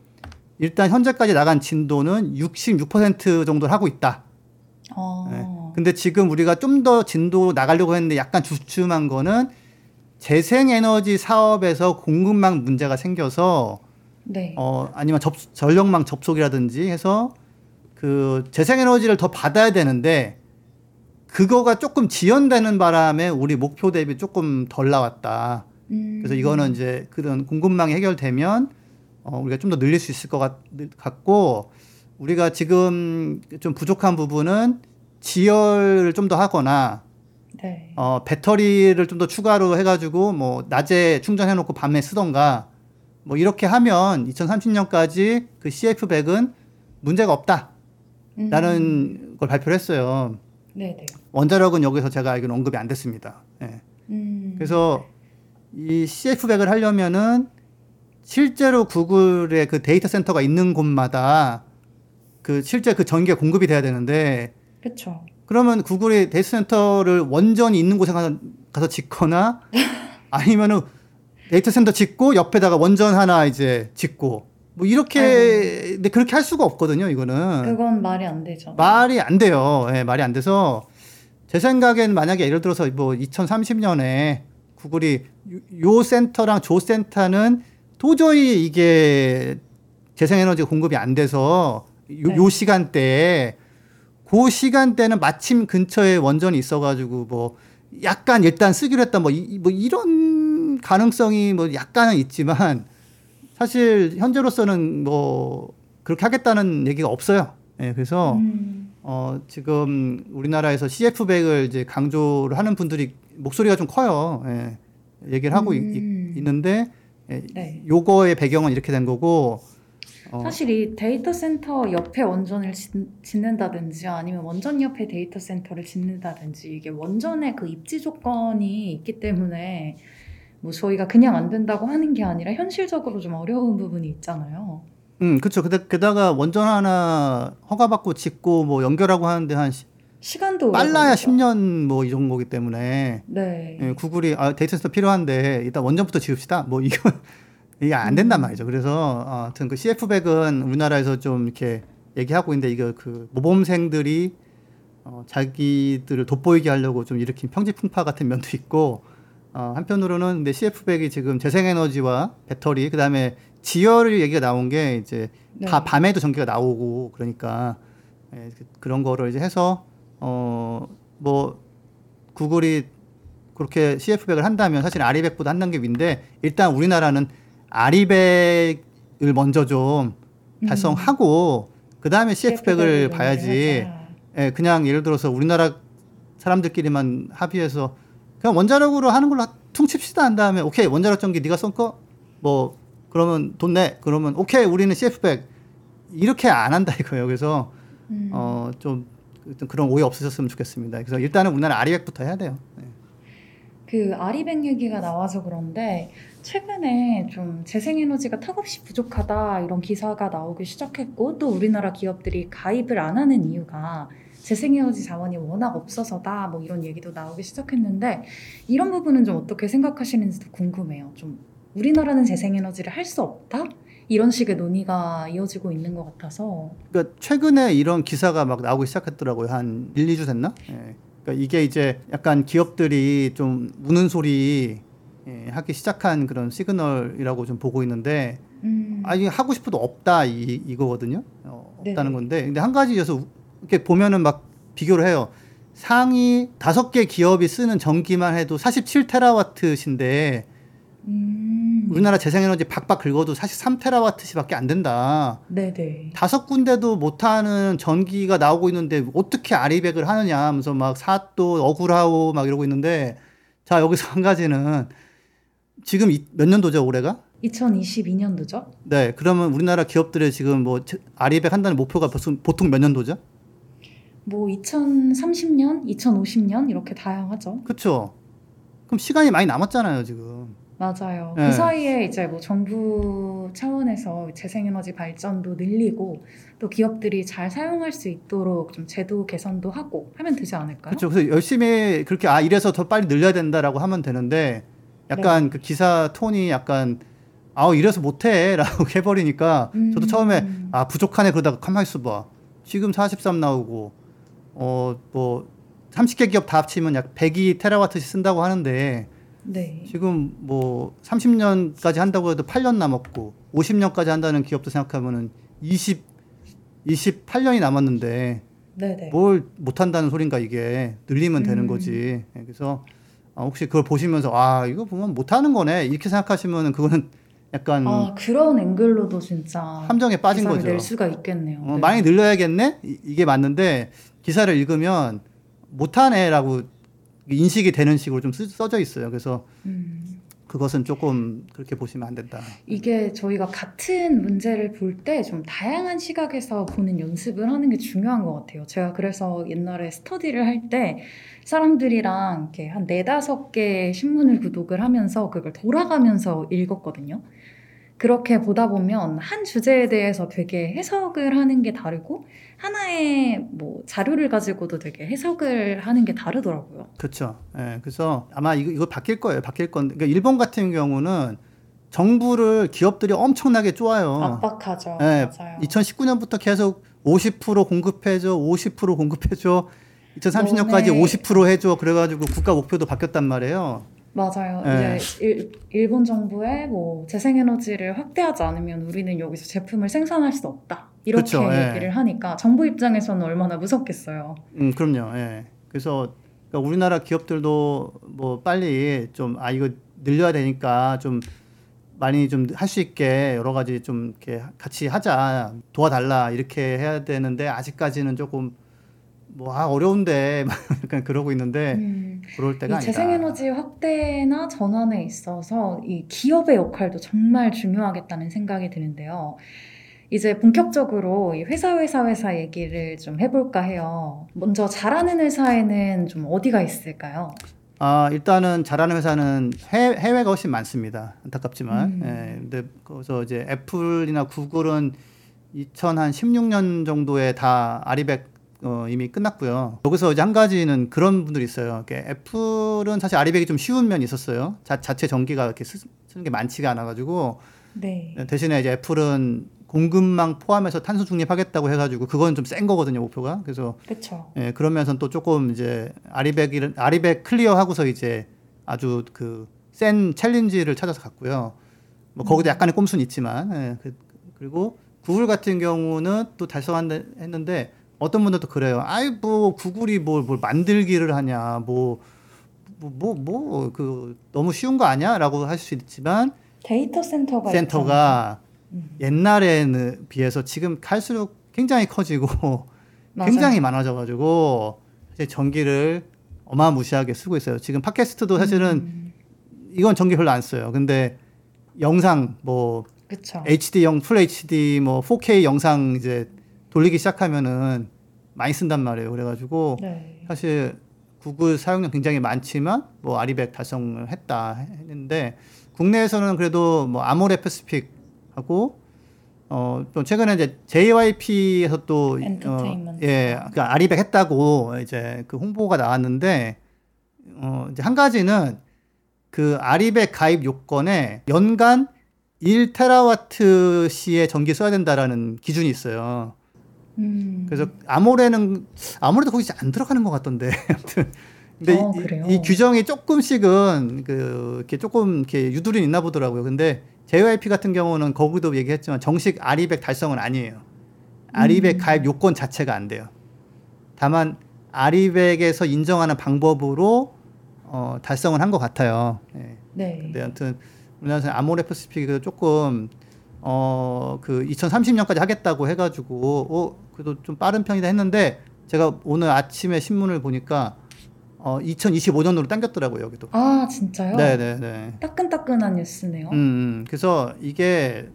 일단 현재까지 나간 진도는 66% 정도를 하고 있다. 어. 네. 근데 지금 우리가 좀 더 진도 나가려고 했는데 약간 주춤한 거는 재생에너지 사업에서 공급망 문제가 생겨서 네. 어 아니면 접, 전력망 접속이라든지 해서 그 재생에너지를 더 받아야 되는데 그거가 조금 지연되는 바람에 우리 목표 대비 조금 덜 나왔다. 음. 그래서 이거는 이제 그런 공급망이 해결되면 어, 우리가 좀 더 늘릴 수 있을 것 같, 같고 우리가 지금 좀 부족한 부분은 지열을 좀 더 하거나 네. 어, 배터리를 좀 더 추가로 해가지고 뭐 낮에 충전해놓고 밤에 쓰던가 뭐 이렇게 하면 2030년까지 그 CF100은 문제가 없다라는 음. 걸 발표를 했어요. 네네. 원자력은 여기서 제가 알기로는 언급이 안 됐습니다. 예. 음. 그래서 이 CF100을 하려면은 실제로 구글의 그 데이터 센터가 있는 곳마다 그 실제 그 전기가 공급이 돼야 되는데 그렇죠. 그러면 구글이 데이터 센터를 원전이 있는 곳에 가서, 가서 짓거나 <laughs> 아니면은 데이터 센터 짓고 옆에다가 원전 하나 이제 짓고 뭐 이렇게 근데 그렇게 할 수가 없거든요 이거는 그건 말이 안 되죠. 말이 안 돼요. 예, 말이 안 돼서 제 생각엔 만약에 예를 들어서 뭐 2030년에 구글이 요- 요 센터랑 조 센터는 도저히 이게 재생에너지 공급이 안 돼서 요, 네. 요 시간대에 그 시간대는 마침 근처에 원전이 있어가지고 뭐 약간 일단 쓰기로 했다 뭐, 이, 뭐 이런 가능성이 뭐 약간은 있지만 사실 현재로서는 뭐 그렇게 하겠다는 얘기가 없어요. 예, 그래서 음. 어, 지금 우리나라에서 CF100을 이제 강조를 하는 분들이 목소리가 좀 커요. 예. 얘기를 하고 음. 있, 는데 예, 네. 요거의 배경은 이렇게 된 거고 어, 사실 이 데이터 센터 옆에 원전을 짓, 짓는다든지 아니면 원전 옆에 데이터 센터를 짓는다든지 이게 원전의 그 입지 조건이 있기 때문에 뭐 저희가 그냥 안 된다고 하는 게 아니라 현실적으로 좀 어려운 부분이 있잖아요. 음, 그렇죠. 근데 게다가 원전 하나 허가받고 짓고 뭐 연결하고 하는데 한 시- 시간도 빨라야 걸리죠. 10년 뭐 이 정도기 때문에 네. 예, 구글이 아, 데이터 센터 필요한데 일단 원전부터 지읍시다. 뭐 이거 이게 안 된단 음. 말이죠. 그래서 어, 하여튼 그 CF100은 우리나라에서 좀 이렇게 얘기하고 있는데 이거 그 모범생들이 어, 자기들을 돋보이게 하려고 좀 일으킨 평지풍파 같은 면도 있고 어, 한편으로는 근데 CF100이 지금 재생에너지와 배터리 그다음에 지열 얘기가 나온 게 이제 네. 다 밤에도 전기가 나오고 그러니까 예, 그- 그런 거를 이제 해서 어 뭐 구글이 그렇게 CF100을 한다면 사실 아리백보다 한 단계 위인데 일단 우리나라는 아리백을 먼저 좀 음. 달성하고 그 다음에 CF100을 봐야지. 예, 그냥 예를 들어서 우리나라 사람들끼리만 합의해서 그냥 원자력으로 하는 걸로 퉁칩시다 한 다음에 오케이 원자력 전기 네가 쏜거 뭐 그러면 돈 내 그러면 오케이 우리는 CF100 이렇게 안 한다 이거예요. 그래서 음. 어좀 그런 오해 없으셨으면 좋겠습니다. 그래서 일단은 우리나라 아리백부터 해야 돼요. 네. 그 아리백 얘기가 나와서 그런데 최근에 좀 재생에너지가 턱없이 부족하다 이런 기사가 나오기 시작했고 또 우리나라 기업들이 가입을 안 하는 이유가 재생에너지 자원이 워낙 없어서다 뭐 이런 얘기도 나오기 시작했는데 이런 부분은 좀 어떻게 생각하시는지도 궁금해요. 좀 우리나라는 재생에너지를 할 수 없다? 이런 식의 논의가 이어지고 있는 것 같아서 그러니까 최근에 이런 기사가 막 나오기 시작했더라고요. 한 1, 2주 됐나? 예. 그러니까 이게 이제 약간 기업들이 좀 우는 소리 예, 하기 시작한 그런 시그널이라고 좀 보고 있는데 음, 아 이게 하고 싶어도 없다 이 이거거든요. 어, 없다는 네네. 건데 근데 한 가지 여기서 이렇게 보면은 막 비교를 해요. 상위 다섯 개 기업이 쓰는 전기만 해도 47 테라와트신데 음, 우리나라 재생에너지 박박 긁어도 사실 3 테라와트시밖에 안 된다. 네네 다섯 군데도 못하는 전기가 나오고 있는데 어떻게 아리백을 하느냐 하면서 막 사또 억울하고 막 이러고 있는데 자 여기서 한 가지는 지금 이- 몇 년도죠 올해가? 2022년도죠? 네 그러면 우리나라 기업들의 지금 뭐 제- 아리백 한다는 목표가 보통, 보통 몇 년도죠? 뭐 2030년, 2050년 이렇게 다양하죠. 그렇죠. 그럼 시간이 많이 남았잖아요 지금. 맞아요. 네. 그 사이에 이제 뭐 정부 차원에서 재생에너지 발전도 늘리고 또 기업들이 잘 사용할 수 있도록 좀 제도 개선도 하고 하면 되지 않을까요? 그렇죠. 그래서 열심히 그렇게 아 이래서 더 빨리 늘려야 된다라고 하면 되는데 약간 그 기사 톤이 약간 아우 이래서 못해라고 <laughs> 해버리니까 저도 음. 처음에 아 부족하네 그러다가 가만히 있어봐 지금 43 나오고 어 뭐 30개 기업 다 합치면 약 102 테라와트씩 쓴다고 하는데 네. 지금 뭐 30년까지 한다고 해도 8년 남았고 50년까지 한다는 기업도 생각하면은 20 28년이 남았는데 네네. 뭘 못한다는 소린가 이게 늘리면 되는 음. 거지. 예, 그래서 아, 혹시 그걸 보시면서 아 이거 보면 못하는 거네 이렇게 생각하시면은 그거는 약간 아 그런 앵글로도 진짜 함정에 빠진 거죠. 낼 수가 있겠네요. 어, 네. 많이 늘려야겠네 이- 이게 맞는데 기사를 읽으면 못하네라고 인식이 되는 식으로 좀 쓰- 써져 있어요. 그래서 음. 그것은 조금 그렇게 보시면 안 된다. 이게 저희가 같은 문제를 볼 때 좀 다양한 시각에서 보는 연습을 하는 게 중요한 것 같아요. 제가 그래서 옛날에 스터디를 할 때 사람들이랑 이렇게 한 네다섯 개의 신문을 구독을 하면서 그걸 돌아가면서 읽었거든요. 그렇게 보다 보면 한 주제에 대해서 되게 해석을 하는 게 다르고 하나의 뭐 자료를 가지고도 되게 해석을 하는 게 다르더라고요. 그렇죠. 예, 그래서 아마 이거, 이거 바뀔 거예요. 바뀔 건데 그러니까 일본 같은 경우는 정부를 기업들이 엄청나게 쪼아요. 압박하죠. 네, 맞아요. 2019년부터 계속 50% 공급해줘, 50% 공급해줘, 2030년까지 너네- 50% 해줘. 그래가지고 국가 목표도 바뀌었단 말이에요. 맞아요. 네. 이제 일, 일본 정부의 뭐 재생에너지를 확대하지 않으면 우리는 여기서 제품을 생산할 수 없다. 이렇게 그쵸, 예. 얘기를 하니까 정부 입장에서는 얼마나 무섭겠어요. 음, 그럼요. 예. 그래서 그러니까 우리나라 기업들도 뭐 빨리 좀 아 이거 늘려야 되니까 좀 많이 좀 할 수 있게 여러 가지 좀 이렇게 같이 하자 도와달라 이렇게 해야 되는데 아직까지는 조금 뭐 아 어려운데 막 <laughs> 약간 그러고 있는데 음, 그럴 이 때가 아니다. 재생에너지 확대나 전환에 있어서 이 기업의 역할도 정말 중요하겠다는 생각이 드는데요. 이제 본격적으로 이 회사 회사 회사 얘기를 좀 해볼까 해요. 먼저 잘하는 회사에는 좀 어디가 있을까요? 아 일단은 잘하는 회사는 해, 해외가 훨씬 많습니다. 안타깝지만. 음. 예, 근데 거기서 이제 애플이나 구글은 2016년 정도에 다 RE백 어, 이미 끝났고요. 여기서 이제 한 가지는 그런 분들이 있어요. 애플은 사실 RE백이 좀 쉬운 면이 있었어요. 자, 자체 전기가 이렇게 쓰, 쓰는 게 많지가 않아가지고 네. 대신에 이제 애플은 공급망 포함해서 탄소 중립하겠다고 해가지고 그건 좀 센 거거든요 목표가. 그래서 그렇죠. 예, 그러면서 또 조금 이제 RE백이 RE백 clear 하고서 이제 아주 그 센 challenge를 찾아서 갔고요. 뭐 거기도 약간의 꼼수는 있지만 예, 그, 그리고 구글 같은 경우는 또 달성한다 했는데 어떤 분들도 그래요. 아이 뭐 구글이 뭘, 뭘 만들기를 하냐 뭐 뭐 뭐 그 너무 쉬운 거 아니야라고 할 수 있지만 데이터 센터가 센터가 음. 옛날에는 비해서 지금 갈수록 굉장히 커지고 <laughs> 맞아요. 굉장히 많아져가지고 이제 전기를 어마무시하게 쓰고 있어요. 지금 팟캐스트도 사실은 음, 이건 전기 별로 안 써요. 근데 영상 뭐 그쵸. HD형, full HD, 뭐 4K 영상 이제 돌리기 시작하면은 많이 쓴단 말이에요. 그래가지고 네. 사실 구글 사용량 굉장히 많지만 뭐 RE백 달성을 했다 했는데 국내에서는 그래도 뭐 아모레퍼시픽 하고 어 또 최근에 이제 JYP에서 또. 어, 예, 그러니까 RE백 했다고 이제 그 홍보가 나왔는데 어 이제 한 가지는 그 아리백 가입 요건에 연간 1테라와트 시의 전기 써야 된다라는 기준이 있어요. 음. 그래서 아모레는 아무래도 거기 안 들어가는 것 같던데. <laughs> 아무튼 근데 어, 이? 이 규정이 조금씩은 그 이렇게 조금 이렇게 유두리 있나 보더라고요. 근데 JYP 같은 경우는 거기도 얘기했지만 정식 아리백 달성은 아니에요. 아리백 음. 가입 요건 자체가 안 돼요. 다만 아리백에서 인정하는 방법으로 어, 달성은 한것 같아요. 예. 네. 근데 아무튼 우리나라에서 아모레 패시픽이 조금 어 그 2030년까지 하겠다고 해가지고 어 그래도 좀 빠른 편이다 했는데 제가 오늘 아침에 신문을 보니까 어 2025년으로 당겼더라고요 여기도. 아 진짜요? 네네네. 따끈따끈한 뉴스네요. 음, 음 그래서 이게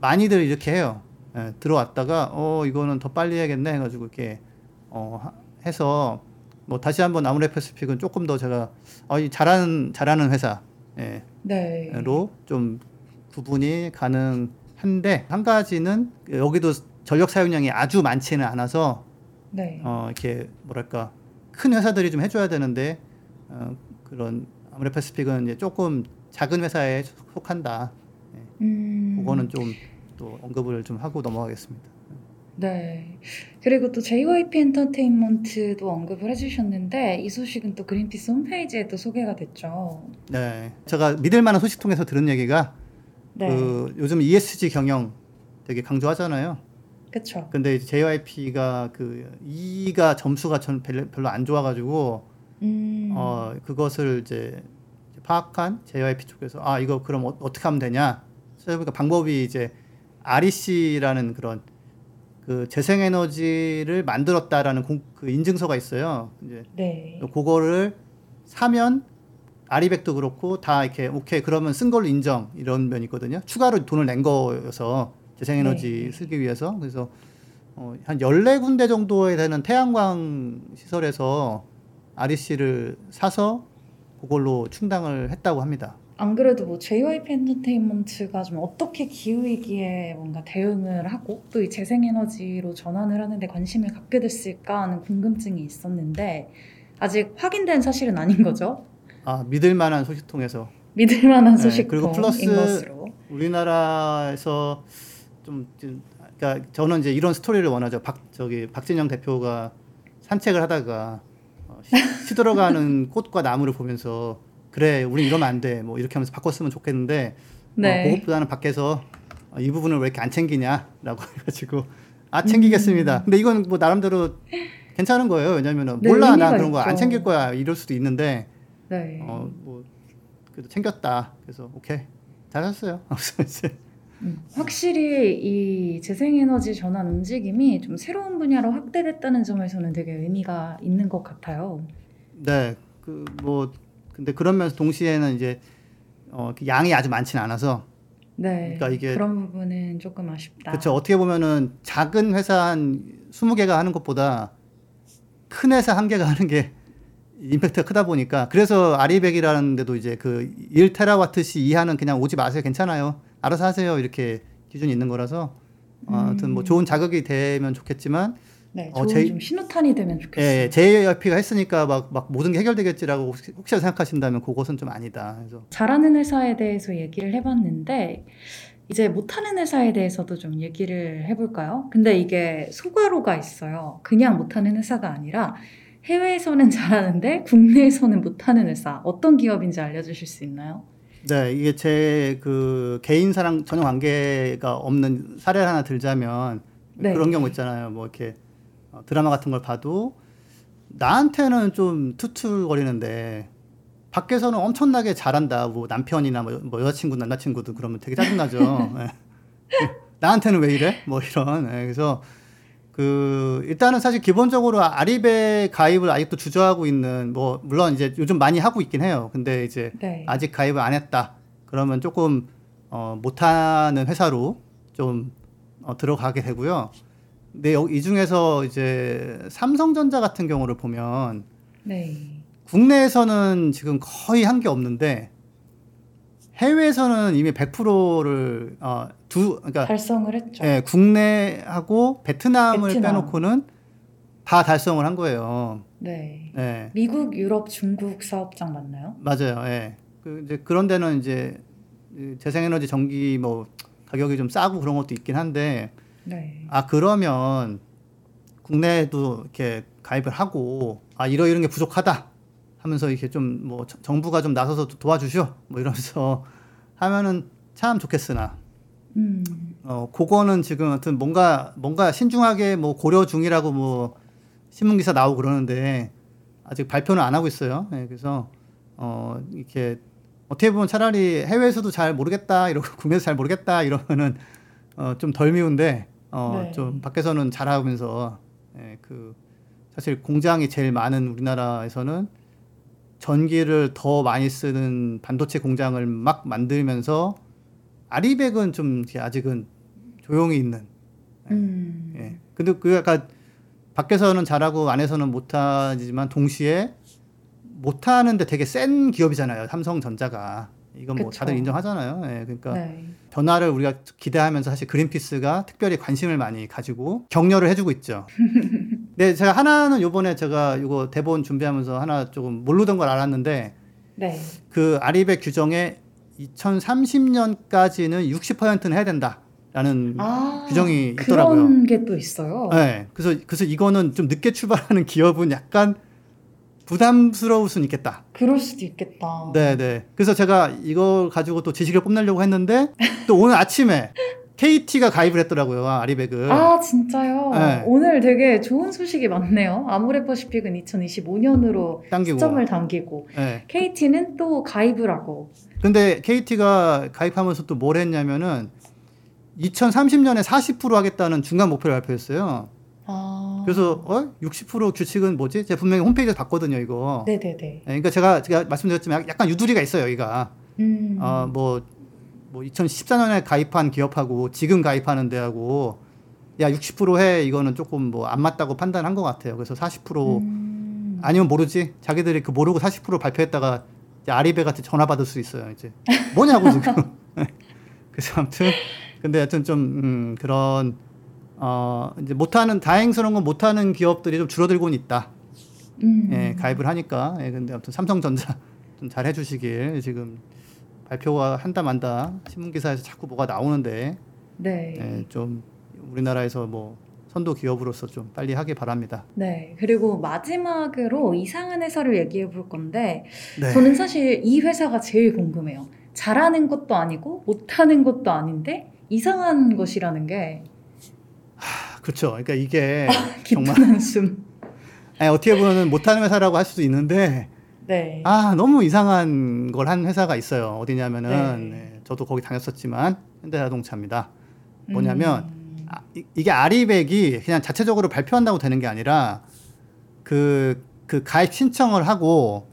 많이들 이렇게 해요. 예, 들어왔다가 어 이거는 더 빨리 해야겠네 해가지고 이렇게 어 하- 해서 뭐 다시 한번 아무레퍼시픽은 조금 더 제가 어, 이 잘하는 잘하는 회사 예, 네. 로 좀 구분이 가능한데 한 가지는 여기도 전력 사용량이 아주 많지는 않아서 네. 어 이렇게 뭐랄까 큰 회사들이 좀 해줘야 되는데 어, 그런 아무레퍼시픽은 이제 조금 작은 회사에 속한다. 음. 그거는 좀 또 언급을 좀 하고 넘어가겠습니다. 네. 그리고 또 JYP 엔터테인먼트도 언급을 해주셨는데 이 소식은 또 그린피스 홈페이지에도 소개가 됐죠. 네, 제가 믿을 만한 소식 통해서 들은 얘기가 네. 그 요즘 ESG 경영 되게 강조하잖아요. 그쵸. 근데 이제 JYP가 그 E가 점수가 전 별로 안 좋아가지고 음. 어 그것을 이제 파악한 JYP 쪽에서 아 이거 그럼 어, 어떻게 하면 되냐? 그러니까 방법이 이제 REC라는 그런 그 재생에너지를 만들었다라는 공, 그 인증서가 있어요. 이제 네. 그거를 사면 아리백도 그렇고 다 이렇게 오케이 그러면 쓴 걸로 인정 이런 면이 있거든요. 추가로 돈을 낸 거여서 재생에너지 네. 쓰기 위해서 그래서 어, 한 14군데 정도에 되는 태양광 시설에서 REC를 사서 그걸로 충당을 했다고 합니다. 안 그래도 뭐 JYP 엔터테인먼트가 좀 어떻게 기후 위기에 뭔가 대응을 하고 또 이 재생에너지로 전환을 하는데 관심을 갖게 됐을까 하는 궁금증이 있었는데 아직 확인된 사실은 아닌 거죠? 아 믿을 만한 소식 통해서 믿을 만한 네, 소식인 그리고 플러스 것으로. 우리나라에서 좀, 좀 그러니까 저는 이제 이런 스토리를 원하죠. 박 저기 박진영 대표가 산책을 하다가 어, 시, <laughs> 시들어가는 꽃과 나무를 보면서 그래, 우리 이러면 안 돼. 뭐 이렇게 하면서 바꿨으면 좋겠는데 네. 어, 그것보다는 밖에서 어, 이 부분을 왜 이렇게 안 챙기냐라고 <laughs> 해가지고 아 챙기겠습니다. 근데 이건 뭐 나름대로 괜찮은 거예요. 왜냐면은 네, 몰라 나 그런 거 안. 챙길 거야 이럴 수도 있는데 네. 어뭐 그래도 챙겼다. 그래서 오케이 잘했어요. <laughs> 음, 확실히 이 재생에너지 전환 움직임이 좀 새로운 분야로 확대됐다는 점에서는 되게 의미가 있는 것 같아요. 네, 그 뭐 근데 그러면서 동시에는 이제 어, 그 양이 아주 많지는 않아서 네. 그러니까 이게- 그런 부분은 조금 아쉽다. 그렇죠. 어떻게 보면은 작은 회사 한 20개가 하는 것보다 큰 회사 한 개가 하는 게 임팩트가 크다 보니까 그래서 아리백이라는 데도 이제 그 1테라와트시 이하는 그냥 오지 마세요. 괜찮아요. 알아서 하세요. 이렇게 기준이 있는 거라서 어, 아무튼 뭐 음. 좋은 자극이 되면 좋겠지만 네, 어, 좋은 제- 좀 신호탄이 되면 좋겠어요. 예, JYP가 했으니까 막, 막 모든 게 해결되겠지라고 혹시, 혹시 생각하신다면 그것은 좀 아니다. 그래서 잘하는 회사에 대해서 얘기를 해봤는데 이제 못하는 회사에 대해서도 좀 얘기를 해볼까요? 근데 이게 소괄호가 있어요. 그냥 못하는 회사가 아니라 해외에서는 <laughs> 잘하는데 국내에서는 못하는 회사 어떤 기업인지 알려주실 수 있나요? 네, 이게 제 그 개인 사랑 전혀 관계가 없는 사례를 하나 들자면 네. 그런 경우 있잖아요. 뭐 이렇게 어, 드라마 같은 걸 봐도 나한테는 좀 투툴거리는데 밖에서는 엄청나게 잘한다. 뭐 남편이나 뭐, 뭐 여자친구, 남자친구도 그러면 되게 짜증나죠. 예. <laughs> 나한테는 왜 이래? 뭐 이런. 예, 그래서 그 일단은 사실 기본적으로 아리배 가입을 아직도 주저하고 있는 뭐 물론 이제 요즘 많이 하고 있긴 해요. 근데 이제 네. 아직 가입을 안 했다. 그러면 조금 어, 못하는 회사로 좀 어, 들어가게 되고요. 근데 여- 이 중에서 이제 삼성전자 같은 경우를 보면 네. 국내에서는 지금 거의 한 게 없는데 해외에서는 이미 100%를 어, 두 그러니까 달성을 했죠. 예, 국내하고 베트남을 베트남. 빼놓고는 다 달성을 한 거예요. 네. 예. 미국, 유럽, 중국 사업장 맞나요? 맞아요. 예. 그 이제 그런 데는 이제 이 재생에너지 전기 뭐 가격이 좀 싸고 그런 것도 있긴 한데 네. 아 그러면 국내에도 이렇게 가입을 하고 아 이러 이런 게 부족하다 하면서 이렇게 좀 뭐 정부가 좀 나서서 도와주시오 뭐 이러면서 <laughs> 하면은 참 좋겠으나 음. 어 그거는 지금 하여튼 뭔가 뭔가 신중하게 뭐 고려 중이라고 뭐 신문 기사 나오고 그러는데 아직 발표는 안 하고 있어요. 예, 그래서 어 이렇게 어떻게 보면 차라리 해외에서도 잘 모르겠다 이러고 <laughs> 국내에서 잘 모르겠다 이러면은 어 좀 덜 미운데 어 네. 좀 밖에서는 잘하면서 예, 그 사실 공장이 제일 많은 우리나라에서는 전기를 더 많이 쓰는 반도체 공장을 막 만들면서 아리백은 좀 아직은 조용히 있는. 음. 예. 근데 그 약간 밖에서는 잘하고 안에서는 못하지만 동시에 못하는데 되게 센 기업이잖아요. 삼성전자가 이건 뭐 그쵸. 다들 인정하잖아요. 예, 그러니까 네. 변화를 우리가 기대하면서 사실 그린피스가 특별히 관심을 많이 가지고 격려를 해주고 있죠. <laughs> 네, 제가 하나는 요번에 제가 이거 대본 준비하면서 하나 조금 모르던 걸 알았는데 네. 그 아리백 규정에 2030년까지는 60%는 해야 된다 라는 아, 규정이 그런 있더라고요. 게또 있어요. 네, 그래서 그래서 이거는 좀 늦게 출발하는 기업은 약간 부담스러울 수는 있겠다. 그럴 수도 있겠다. 네, 네. 그래서 제가 이걸 가지고 또 지식을 뽐내려고 했는데 또 오늘 아침에 KT가 가입을 했더라고요. 아리백을. 아 진짜요? 네. 오늘 되게 좋은 소식이 많네요. 아모레퍼시픽은 2025년으로 당기고. 시점을 당기고 네. KT는 또 가입을 하고 근데 KT가 가입하면서 또 뭘 했냐면은 2030년에 40% 하겠다는 중간 목표를 발표했어요. 아 그래서 어? 60% 규칙은 뭐지? 제가 분명히 홈페이지에서 봤거든요, 이거. 네네네. 네, 그러니까 제가 제가 말씀드렸지만 약간 유두리가 있어요, 여기가. 음. 어, 뭐, 뭐 2014년에 가입한 기업하고 지금 가입하는 데하고 야 60%해 이거는 조금 뭐 안 맞다고 판단한 것 같아요. 그래서 40% 음. 아니면 모르지. 자기들이 그 모르고 40% 발표했다가 이제 아리백한테 전화 받을 수 있어요. 이제 뭐냐고 지금. <laughs> 그래서 아무튼 근데 하여튼 좀 음, 그런 어 이제 못하는 다행스러운 건 못하는 기업들이 좀 줄어들고는 있다. 음. 예, 가입을 하니까. 예, 근데 아무튼 삼성전자 <laughs> 좀 잘 해주시길 지금 발표가 한다 만다 신문 기사에서 자꾸 뭐가 나오는데 네. 예, 좀 우리나라에서 뭐 선도 기업으로서 좀 빨리 하길 바랍니다. 네. 그리고 마지막으로 이상한 회사를 얘기해 볼 건데 네. 저는 사실 이 회사가 제일 궁금해요. 잘하는 것도 아니고 못하는 것도 아닌데 이상한 것이라는 게 그렇죠. 그러니까 이게 <laughs> 정말 한숨. 아니, 어떻게 보면 못하는 회사라고 할 수도 있는데 네. 아 너무 이상한 걸 한 회사가 있어요. 어디냐면은 네. 네, 저도 거기 다녔었지만 현대자동차입니다. 뭐냐면 음. 아, 이, 이게 RE백이 그냥 자체적으로 발표한다고 되는 게 아니라 그, 그 가입 신청을 하고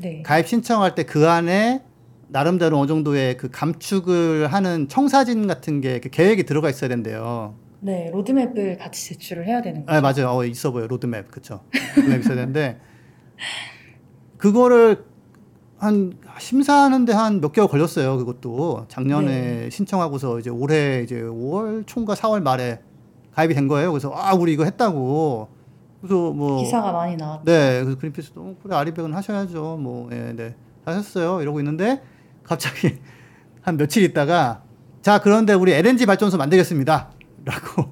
네. 가입 신청할 때 그 안에 나름대로 어느 정도의 그 감축을 하는 청사진 같은 게 계획이 들어가 있어야 된대요. 네. 로드맵을 같이 제출을 해야 되는 거죠. 아 맞아요. 어, 있어 보여 로드맵 그쵸. 로드맵 있어야 되는데 <laughs> 그거를 한 심사하는데 한 몇 개월 걸렸어요. 그것도 작년에 네. 신청하고서 이제 올해 이제 5월 초인가 4월 말에 가입이 된 거예요. 그래서 아 우리 이거 했다고. 그래서 뭐 기사가 많이 나왔. 네, 그래서 그린피스도 어, 그래 아리백은 하셔야죠. 뭐, 예, 네, 하셨어요. 이러고 있는데 갑자기 <laughs> 한 며칠 있다가 자 그런데 우리 LNG 발전소 만들겠습니다. 라고.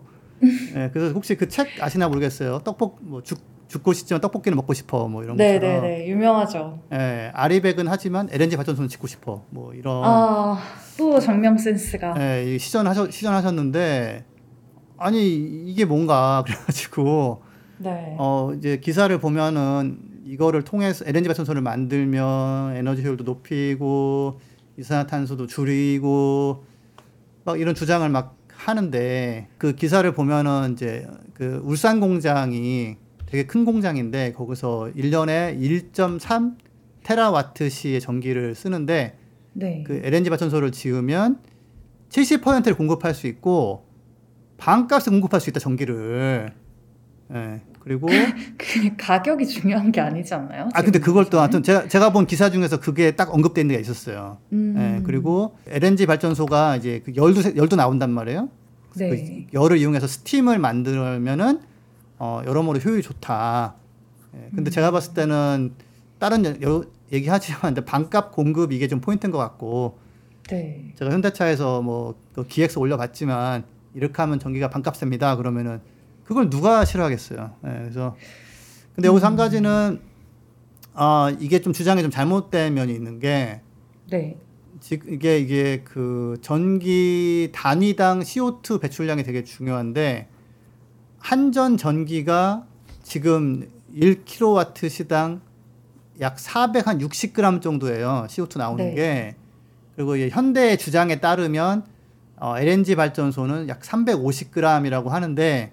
예, 그래서 혹시 그 책 아시나 모르겠어요. 떡볶 뭐 죽, 죽고 싶지만 떡볶이는 먹고 싶어 뭐 이런 것처럼. 네네네. 유명하죠. 예, 아리백은 하지만 LNG 발전소는 짓고 싶어. 뭐 이런. 아, 또 정명 센스가. 예, 이 시전하셨 시전하셨는데 아니 이게 뭔가 <laughs> 그래가지고. 네. 어 이제 기사를 보면은 이거를 통해서 LNG 발전소를 만들면 에너지 효율도 높이고 이산화탄소도 줄이고 막 이런 주장을 막 하는데 그 기사를 보면은 이제 그 울산 공장이 되게 큰 공장인데 거기서 1년에 1.3 테라와트시의 전기를 쓰는데 네. 그 LNG 발전소를 지으면 70%를 공급할 수 있고 반값에 공급할 수 있다 전기를. 예. 그리고 <laughs> 그 가격이 중요한 게 아니지 않나요? 아 근데 그걸 또? 하여튼 제가 제가 본 기사 중에서 그게 딱 언급된 데가 있었어요. 음. 예. 그리고 LNG 발전소가 이제 그 열도 세- 열도 나온단 말이에요. 네. 그 열을 이용해서 스팀을 만들면은 어 여러모로 효율이 좋다. 예. 근데 제가 봤을 때는 다른 여- 여- 얘기하지만 반값 공급 이게 좀 포인트인 것 같고 네. 제가 현대차에서 뭐그 기획서 올려봤지만 이렇게 하면 전기가 반값입니다. 그러면은 그걸 누가 싫어하겠어요. 예, 그래서 근데 여기서 한 가지는 아 이게 좀 주장이 좀 잘못된 면이 있는 게 네. 지금 이게 이게 그 전기 단위당 CO2 배출량이 되게 중요한데 한전 전기가 지금 1kW 시당 약 460g 정도예요. CO2 나오는 네. 게. 그리고 이 현대의 주장에 따르면 어, LNG 발전소는 약 350g이라고 하는데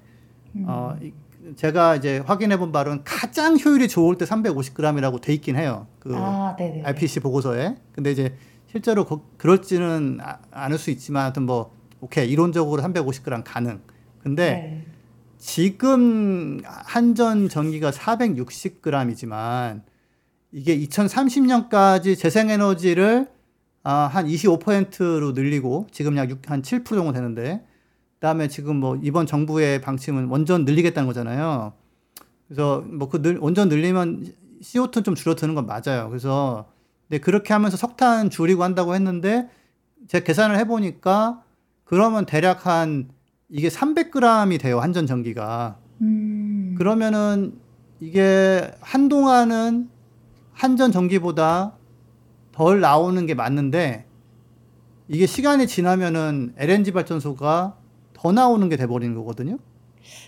음. 어, 이- 제가 이제 확인해 본 바로는 가장 효율이 좋을 때 350g이라고 돼 있긴 해요. 그 아, 네네. RPC 보고서에. 근데 이제 실제로 거- 그럴지는 아- 않을 수 있지만 하여튼 뭐 오케이 이론적으로 350g 가능. 근데 네. 지금 한전 전기가 460g이지만 이게 2030년까지 재생에너지를 아, 한 25%로 늘리고 지금 약 한 7% 정도 되는데 그다음에 지금 뭐 이번 정부의 방침은 원전 늘리겠다는 거잖아요. 그래서 뭐그 원전 늘리면 CO2는 좀 줄어드는 건 맞아요. 그래서 근데 그렇게 하면서 석탄 줄이고 한다고 했는데 제가 계산을 해보니까 그러면 대략 한 이게 300g이 돼요 한전 전기가. 음. 그러면은 이게 한동안은 한전 전기보다 덜 나오는 게 맞는데 이게 시간이 지나면은 LNG 발전소가 더 나오는 게 돼버리는 거거든요.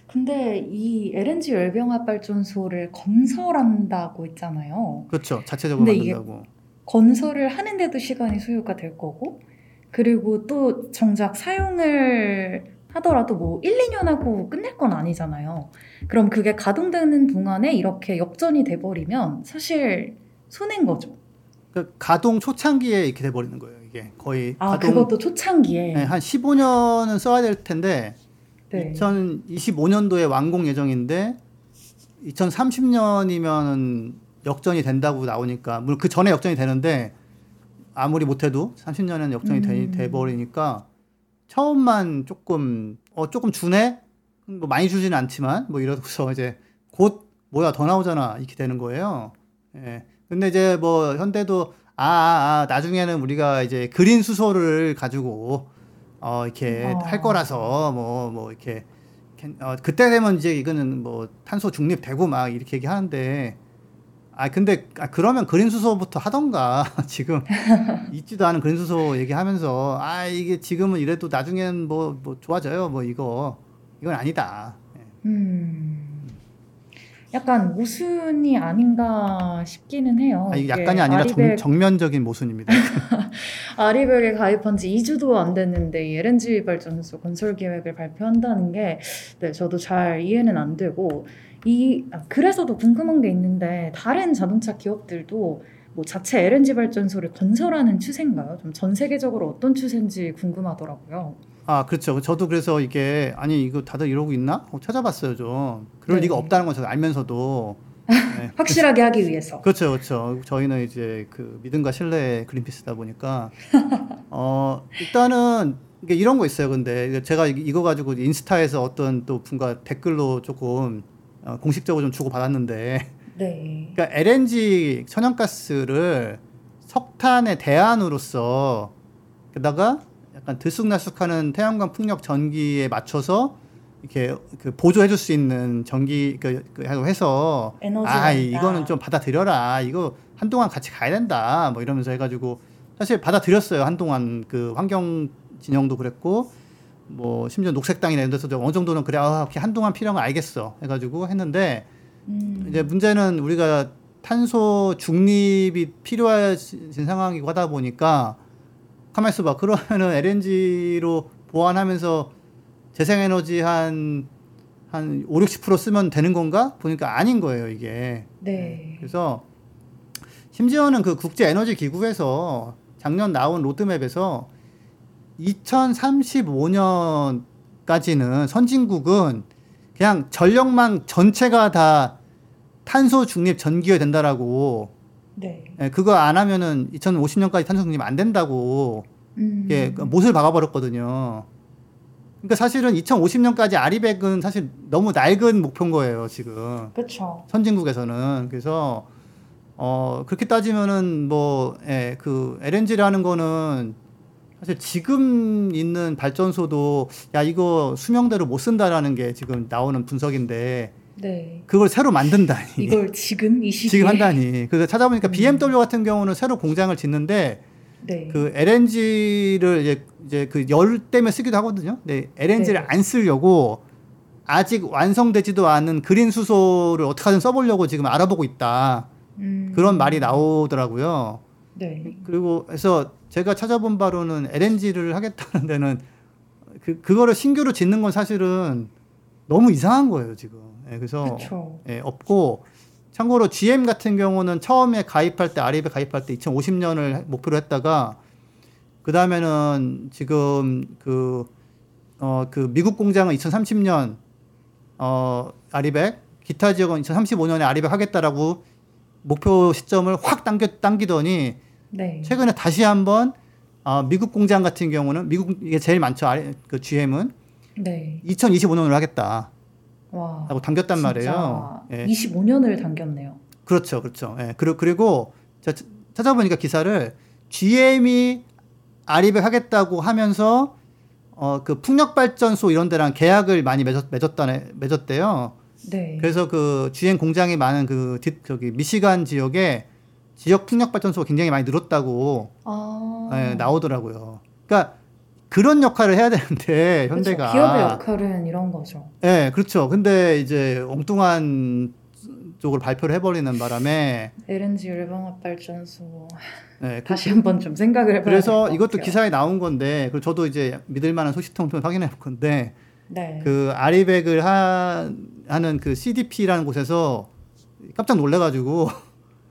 근데 이 LNG 열병합 발전소를 건설한다고 했잖아요. 그렇죠. 자체적으로 만든다고. 건설을 하는데도 시간이 소요가 될 거고, 그리고 또 정작 사용을 하더라도 뭐 1, 2년 하고 끝낼 건 아니잖아요. 그럼 그게 가동되는 동안에 이렇게 역전이 돼버리면 사실 손해인 거죠. 그 가동 초창기에 이렇게 돼버리는 거예요. 이게 거의 아, 가동 그것도 초창기에. 네, 한 15년은 써야 될 텐데 네. 2025년도에 완공 예정인데 2030년이면 역전이 된다고 나오니까 물론 그 전에 역전이 되는데 아무리 못해도 30년은 역전이 돼, 음. 돼버리니까 처음만 조금 어 조금 주네 뭐 많이 주지는 않지만 뭐 이러고서 <laughs> 이제 곧 뭐야 더 나오잖아 이렇게 되는 거예요. 예. 근데 이제 뭐 현대도 아, 아, 아 나중에는 우리가 이제 그린 수소를 가지고 어 이렇게 어. 할 거라서 뭐뭐 이렇게 캔- 어 그때 되면 이제 이거는 뭐 탄소 중립되고 막 이렇게 얘기하는데 아 근데 아, 그러면 그린 수소부터 하던가 <laughs> 지금 있지도 않은 그린 수소 얘기하면서 아 이게 지금은 이래도 나중엔 뭐뭐 좋아져요 뭐 이거 이건 아니다. 예. 음. 약간 모순이 아닌가 싶기는 해요. 아, 이게 약간이 아니라 정, 아리백, 정면적인 모순입니다. <laughs> 아리백에 가입한 지 2주도 안 됐는데 이 LNG 발전소 건설 계획을 발표한다는 게 네, 저도 잘 이해는 안 되고 이 아, 그래서도 궁금한 게 있는데 다른 자동차 기업들도 뭐 자체 LNG 발전소를 건설하는 추세인가요? 좀 전 세계적으로 어떤 추세인지 궁금하더라고요. 아 그렇죠. 저도 그래서 이게 아니 이거 다들 이러고 있나? 어, 찾아봤어요 좀. 그럴 네. 리가 없다는 걸 저도 알면서도. <laughs> 네. 확실하게 하기 위해서. 그렇죠, 그렇죠. 저희는 이제 그 믿음과 신뢰의 그린피스다 보니까 <laughs> 어 일단은 이게 이런 거 있어요. 근데 제가 이- 이거 가지고 인스타에서 어떤 또 분과 댓글로 조금 어, 공식적으로 좀 주고 받았는데, <laughs> 네. 그러니까 LNG 천연가스를 석탄의 대안으로서 게다가 약간 들쑥날쑥하는 태양광 풍력 전기에 맞춰서 이렇게 그 보조해 줄 수 있는 전기 그, 그 해서 아. 이거는 좀 받아들여라 이거 한동안 같이 가야 된다 뭐 이러면서 해가지고 사실 받아들였어요 한동안 그 환경 진영도 그랬고 뭐 심지어 녹색당이나 이런 데서도 어느 정도는 그래 아 오케이, 한동안 필요한 거 알겠어 해가지고 했는데 음. 이제 문제는 우리가 탄소 중립이 필요해진 상황이고 하다 보니까 가만 있어봐 그러면은 LNG로 보완하면서 재생에너지 한 한 5, 60% 쓰면 되는 건가? 보니까 아닌 거예요, 이게. 네. 그래서 심지어는 그 국제 에너지 기구에서 작년 나온 로드맵에서 2035년까지는 선진국은 그냥 전력망 전체가 다 탄소 중립 전기가 된다라고 네. 예, 그거 안 하면은 2050년까지 탄소 중립 안 된다고 음. 이게 그 못을 박아버렸거든요. 그러니까 사실은 2050년까지 아리백은 사실 너무 낡은 목표인 거예요 지금. 그렇죠. 선진국에서는 그래서 어 그렇게 따지면은 뭐그 LNG라는 거는 사실 지금 있는 발전소도 야 이거 수명대로 못 쓴다라는 게 지금 나오는 분석인데 네. 그걸 새로 만든다니 이걸 지금 이 시기에 지금 한다니 그래서 찾아보니까 음. BMW 같은 경우는 새로 공장을 짓는데 네. 그 LNG를 이제 이제 그 열 때문에 쓰기도 하거든요. 네, LNG를 네. 안 쓰려고 아직 완성되지도 않은 그린 수소를 어떻게든 써보려고 지금 알아보고 있다. 음. 그런 말이 나오더라고요. 네. 그리고 해서 제가 찾아본 바로는 LNG를 하겠다는 데는 그 그거를 신규로 짓는 건 사실은 너무 이상한 거예요 지금. 예, 그래서. 예, 없고 참고로 GM 같은 경우는 처음에 가입할 때 아리에 가입할 때 2050년을 목표로 했다가 그 다음에는 지금 그 어, 그 미국 공장은 2030년 어, 아리백 기타 지역은 2035년에 아리백 하겠다라고 목표 시점을 확 당겨 당기더니 네. 최근에 다시 한번 어, 미국 공장 같은 경우는 미국 이게 제일 많죠. 아리, 그 GM은 네. 2025년으로 하겠다 라고 와. 당겼단 진짜 말이에요. 예. 25년을 당겼네요. 그렇죠, 그렇죠. 예. 그리고, 그리고 찾아보니까 기사를 GM이 아리백 하겠다고 하면서 어, 그 풍력 발전소 이런 데랑 계약을 많이 맺었, 맺었다네, 맺었대요. 네. 그래서 그 GM 공장이 많은 그 뒷, 저기 미시간 지역에 지역 풍력 발전소가 굉장히 많이 늘었다고 아. 예, 나오더라고요. 그러니까 그런 역할을 해야 되는데 그렇죠. 현대가 기업의 역할은 이런 거죠. 예, 그렇죠. 근데 이제 엉뚱한 쪽으로 발표를 해버리는 바람에 LNG 열병합 발전소 예, <laughs> 그- 다시 한번 좀 생각을 해봐야 그래서 이것도. 기사에 나온 건데 그리고 저도 이제 믿을 만한 소식통을 통해 확인해 볼 건데 네. 그 아리백을 하, 하는 그 CDP라는 곳에서 깜짝 놀래가지고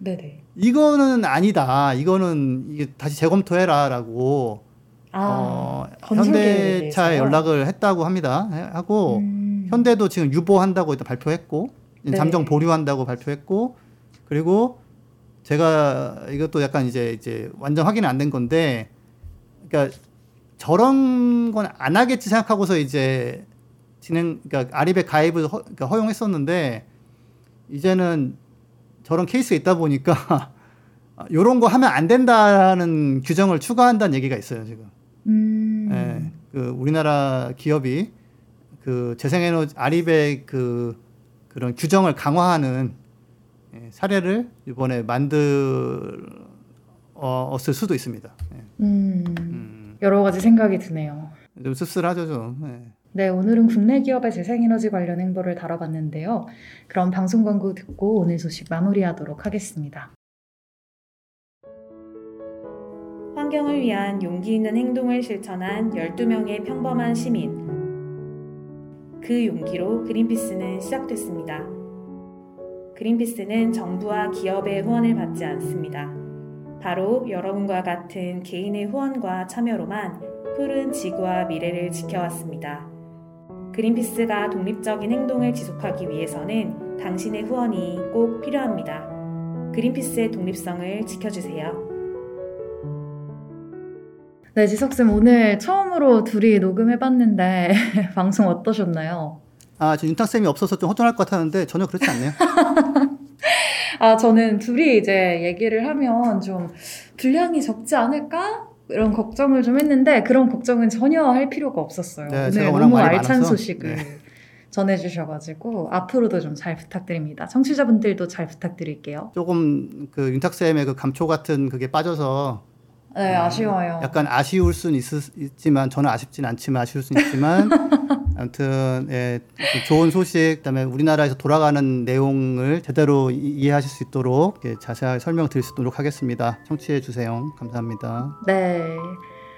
네네. <laughs> 이거는 아니다. 이거는 이게 다시 재검토해라라고 아 어, 현대차에? 연락을 했다고 합니다. 해- 하고 음. 현대도 지금 유보한다고 일단 발표했고 네. 잠정 보류한다고 발표했고 그리고 제가 이것도 약간 이제 이제 완전 확인은 안된 건데 그러니까 저런 건 안 하겠지 생각하고서 이제 진행 그러니까 아리백 가입을 허, 그러니까 허용했었는데 이제는 저런 케이스가 있다 보니까 <laughs> 요런 거 하면 안 된다는 규정을 추가한다는 얘기가 있어요 지금. 음. 예, 그 우리나라 기업이 그 재생에너지 아리백 그 그런 규정을 강화하는 예, 사례를 이번에 만들었을 수도 있습니다. 예. 음. 음, 여러 가지 생각이 드네요. 좀 씁쓸하죠 좀. 예. 네, 오늘은 국내 기업의 재생에너지 관련 행보를 다뤄봤는데요. 그럼 방송 광고 듣고 오늘 소식 마무리하도록 하겠습니다. 환경을 위한 용기 있는 행동을 실천한 12명의 평범한 시민. 그 용기로 그린피스는 시작됐습니다. 그린피스는 정부와 기업의 후원을 받지 않습니다. 바로 여러분과 같은 개인의 후원과 참여로만 푸른 지구와 미래를 지켜왔습니다. 그린피스가 독립적인 행동을 지속하기 위해서는 당신의 후원이 꼭 필요합니다. 그린피스의 독립성을 지켜주세요. 네, 지석쌤 오늘 처음으로 둘이 녹음해봤는데 <laughs> 방송 어떠셨나요? 아, 저 윤탁 쌤이 없어서 좀 허전할 것 같았는데 전혀 그렇지 않네요. <laughs> 아, 저는 둘이 이제 얘기를 하면 좀 분량이 적지 않을까? 이런 걱정을 좀 했는데 그런 걱정은 전혀 할 필요가 없었어요. 네, 오늘 너무 알찬 많아서. 소식을 네. 전해주셔가지고 앞으로도 좀 잘 부탁드립니다. 청취자분들도 잘 부탁드릴게요. 조금 그 윤탁 쌤의 그 감초 같은 그게 빠져서 네, 아쉬워요. 약간 아쉬울 수는 있, 있지만 저는 아쉽진 않지만 아쉬울 수는 있지만 <laughs> 아무튼 예, 좀 좋은 소식 그다음에 우리나라에서 돌아가는 내용을 제대로 이- 이해하실 수 있도록 예, 자세하게 설명 드릴 수 있도록 하겠습니다. 청취해 주세요. 감사합니다. 네.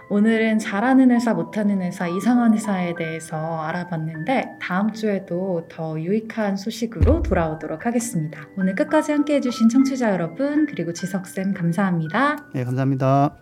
오늘은 잘하는 회사, 못하는 회사, 이상한 회사에 대해서 알아봤는데 다음 주에도 더 유익한 소식으로 돌아오도록 하겠습니다. 오늘 끝까지 함께 해주신 청취자 여러분, 그리고 지석쌤 감사합니다. 예, 감사합니다.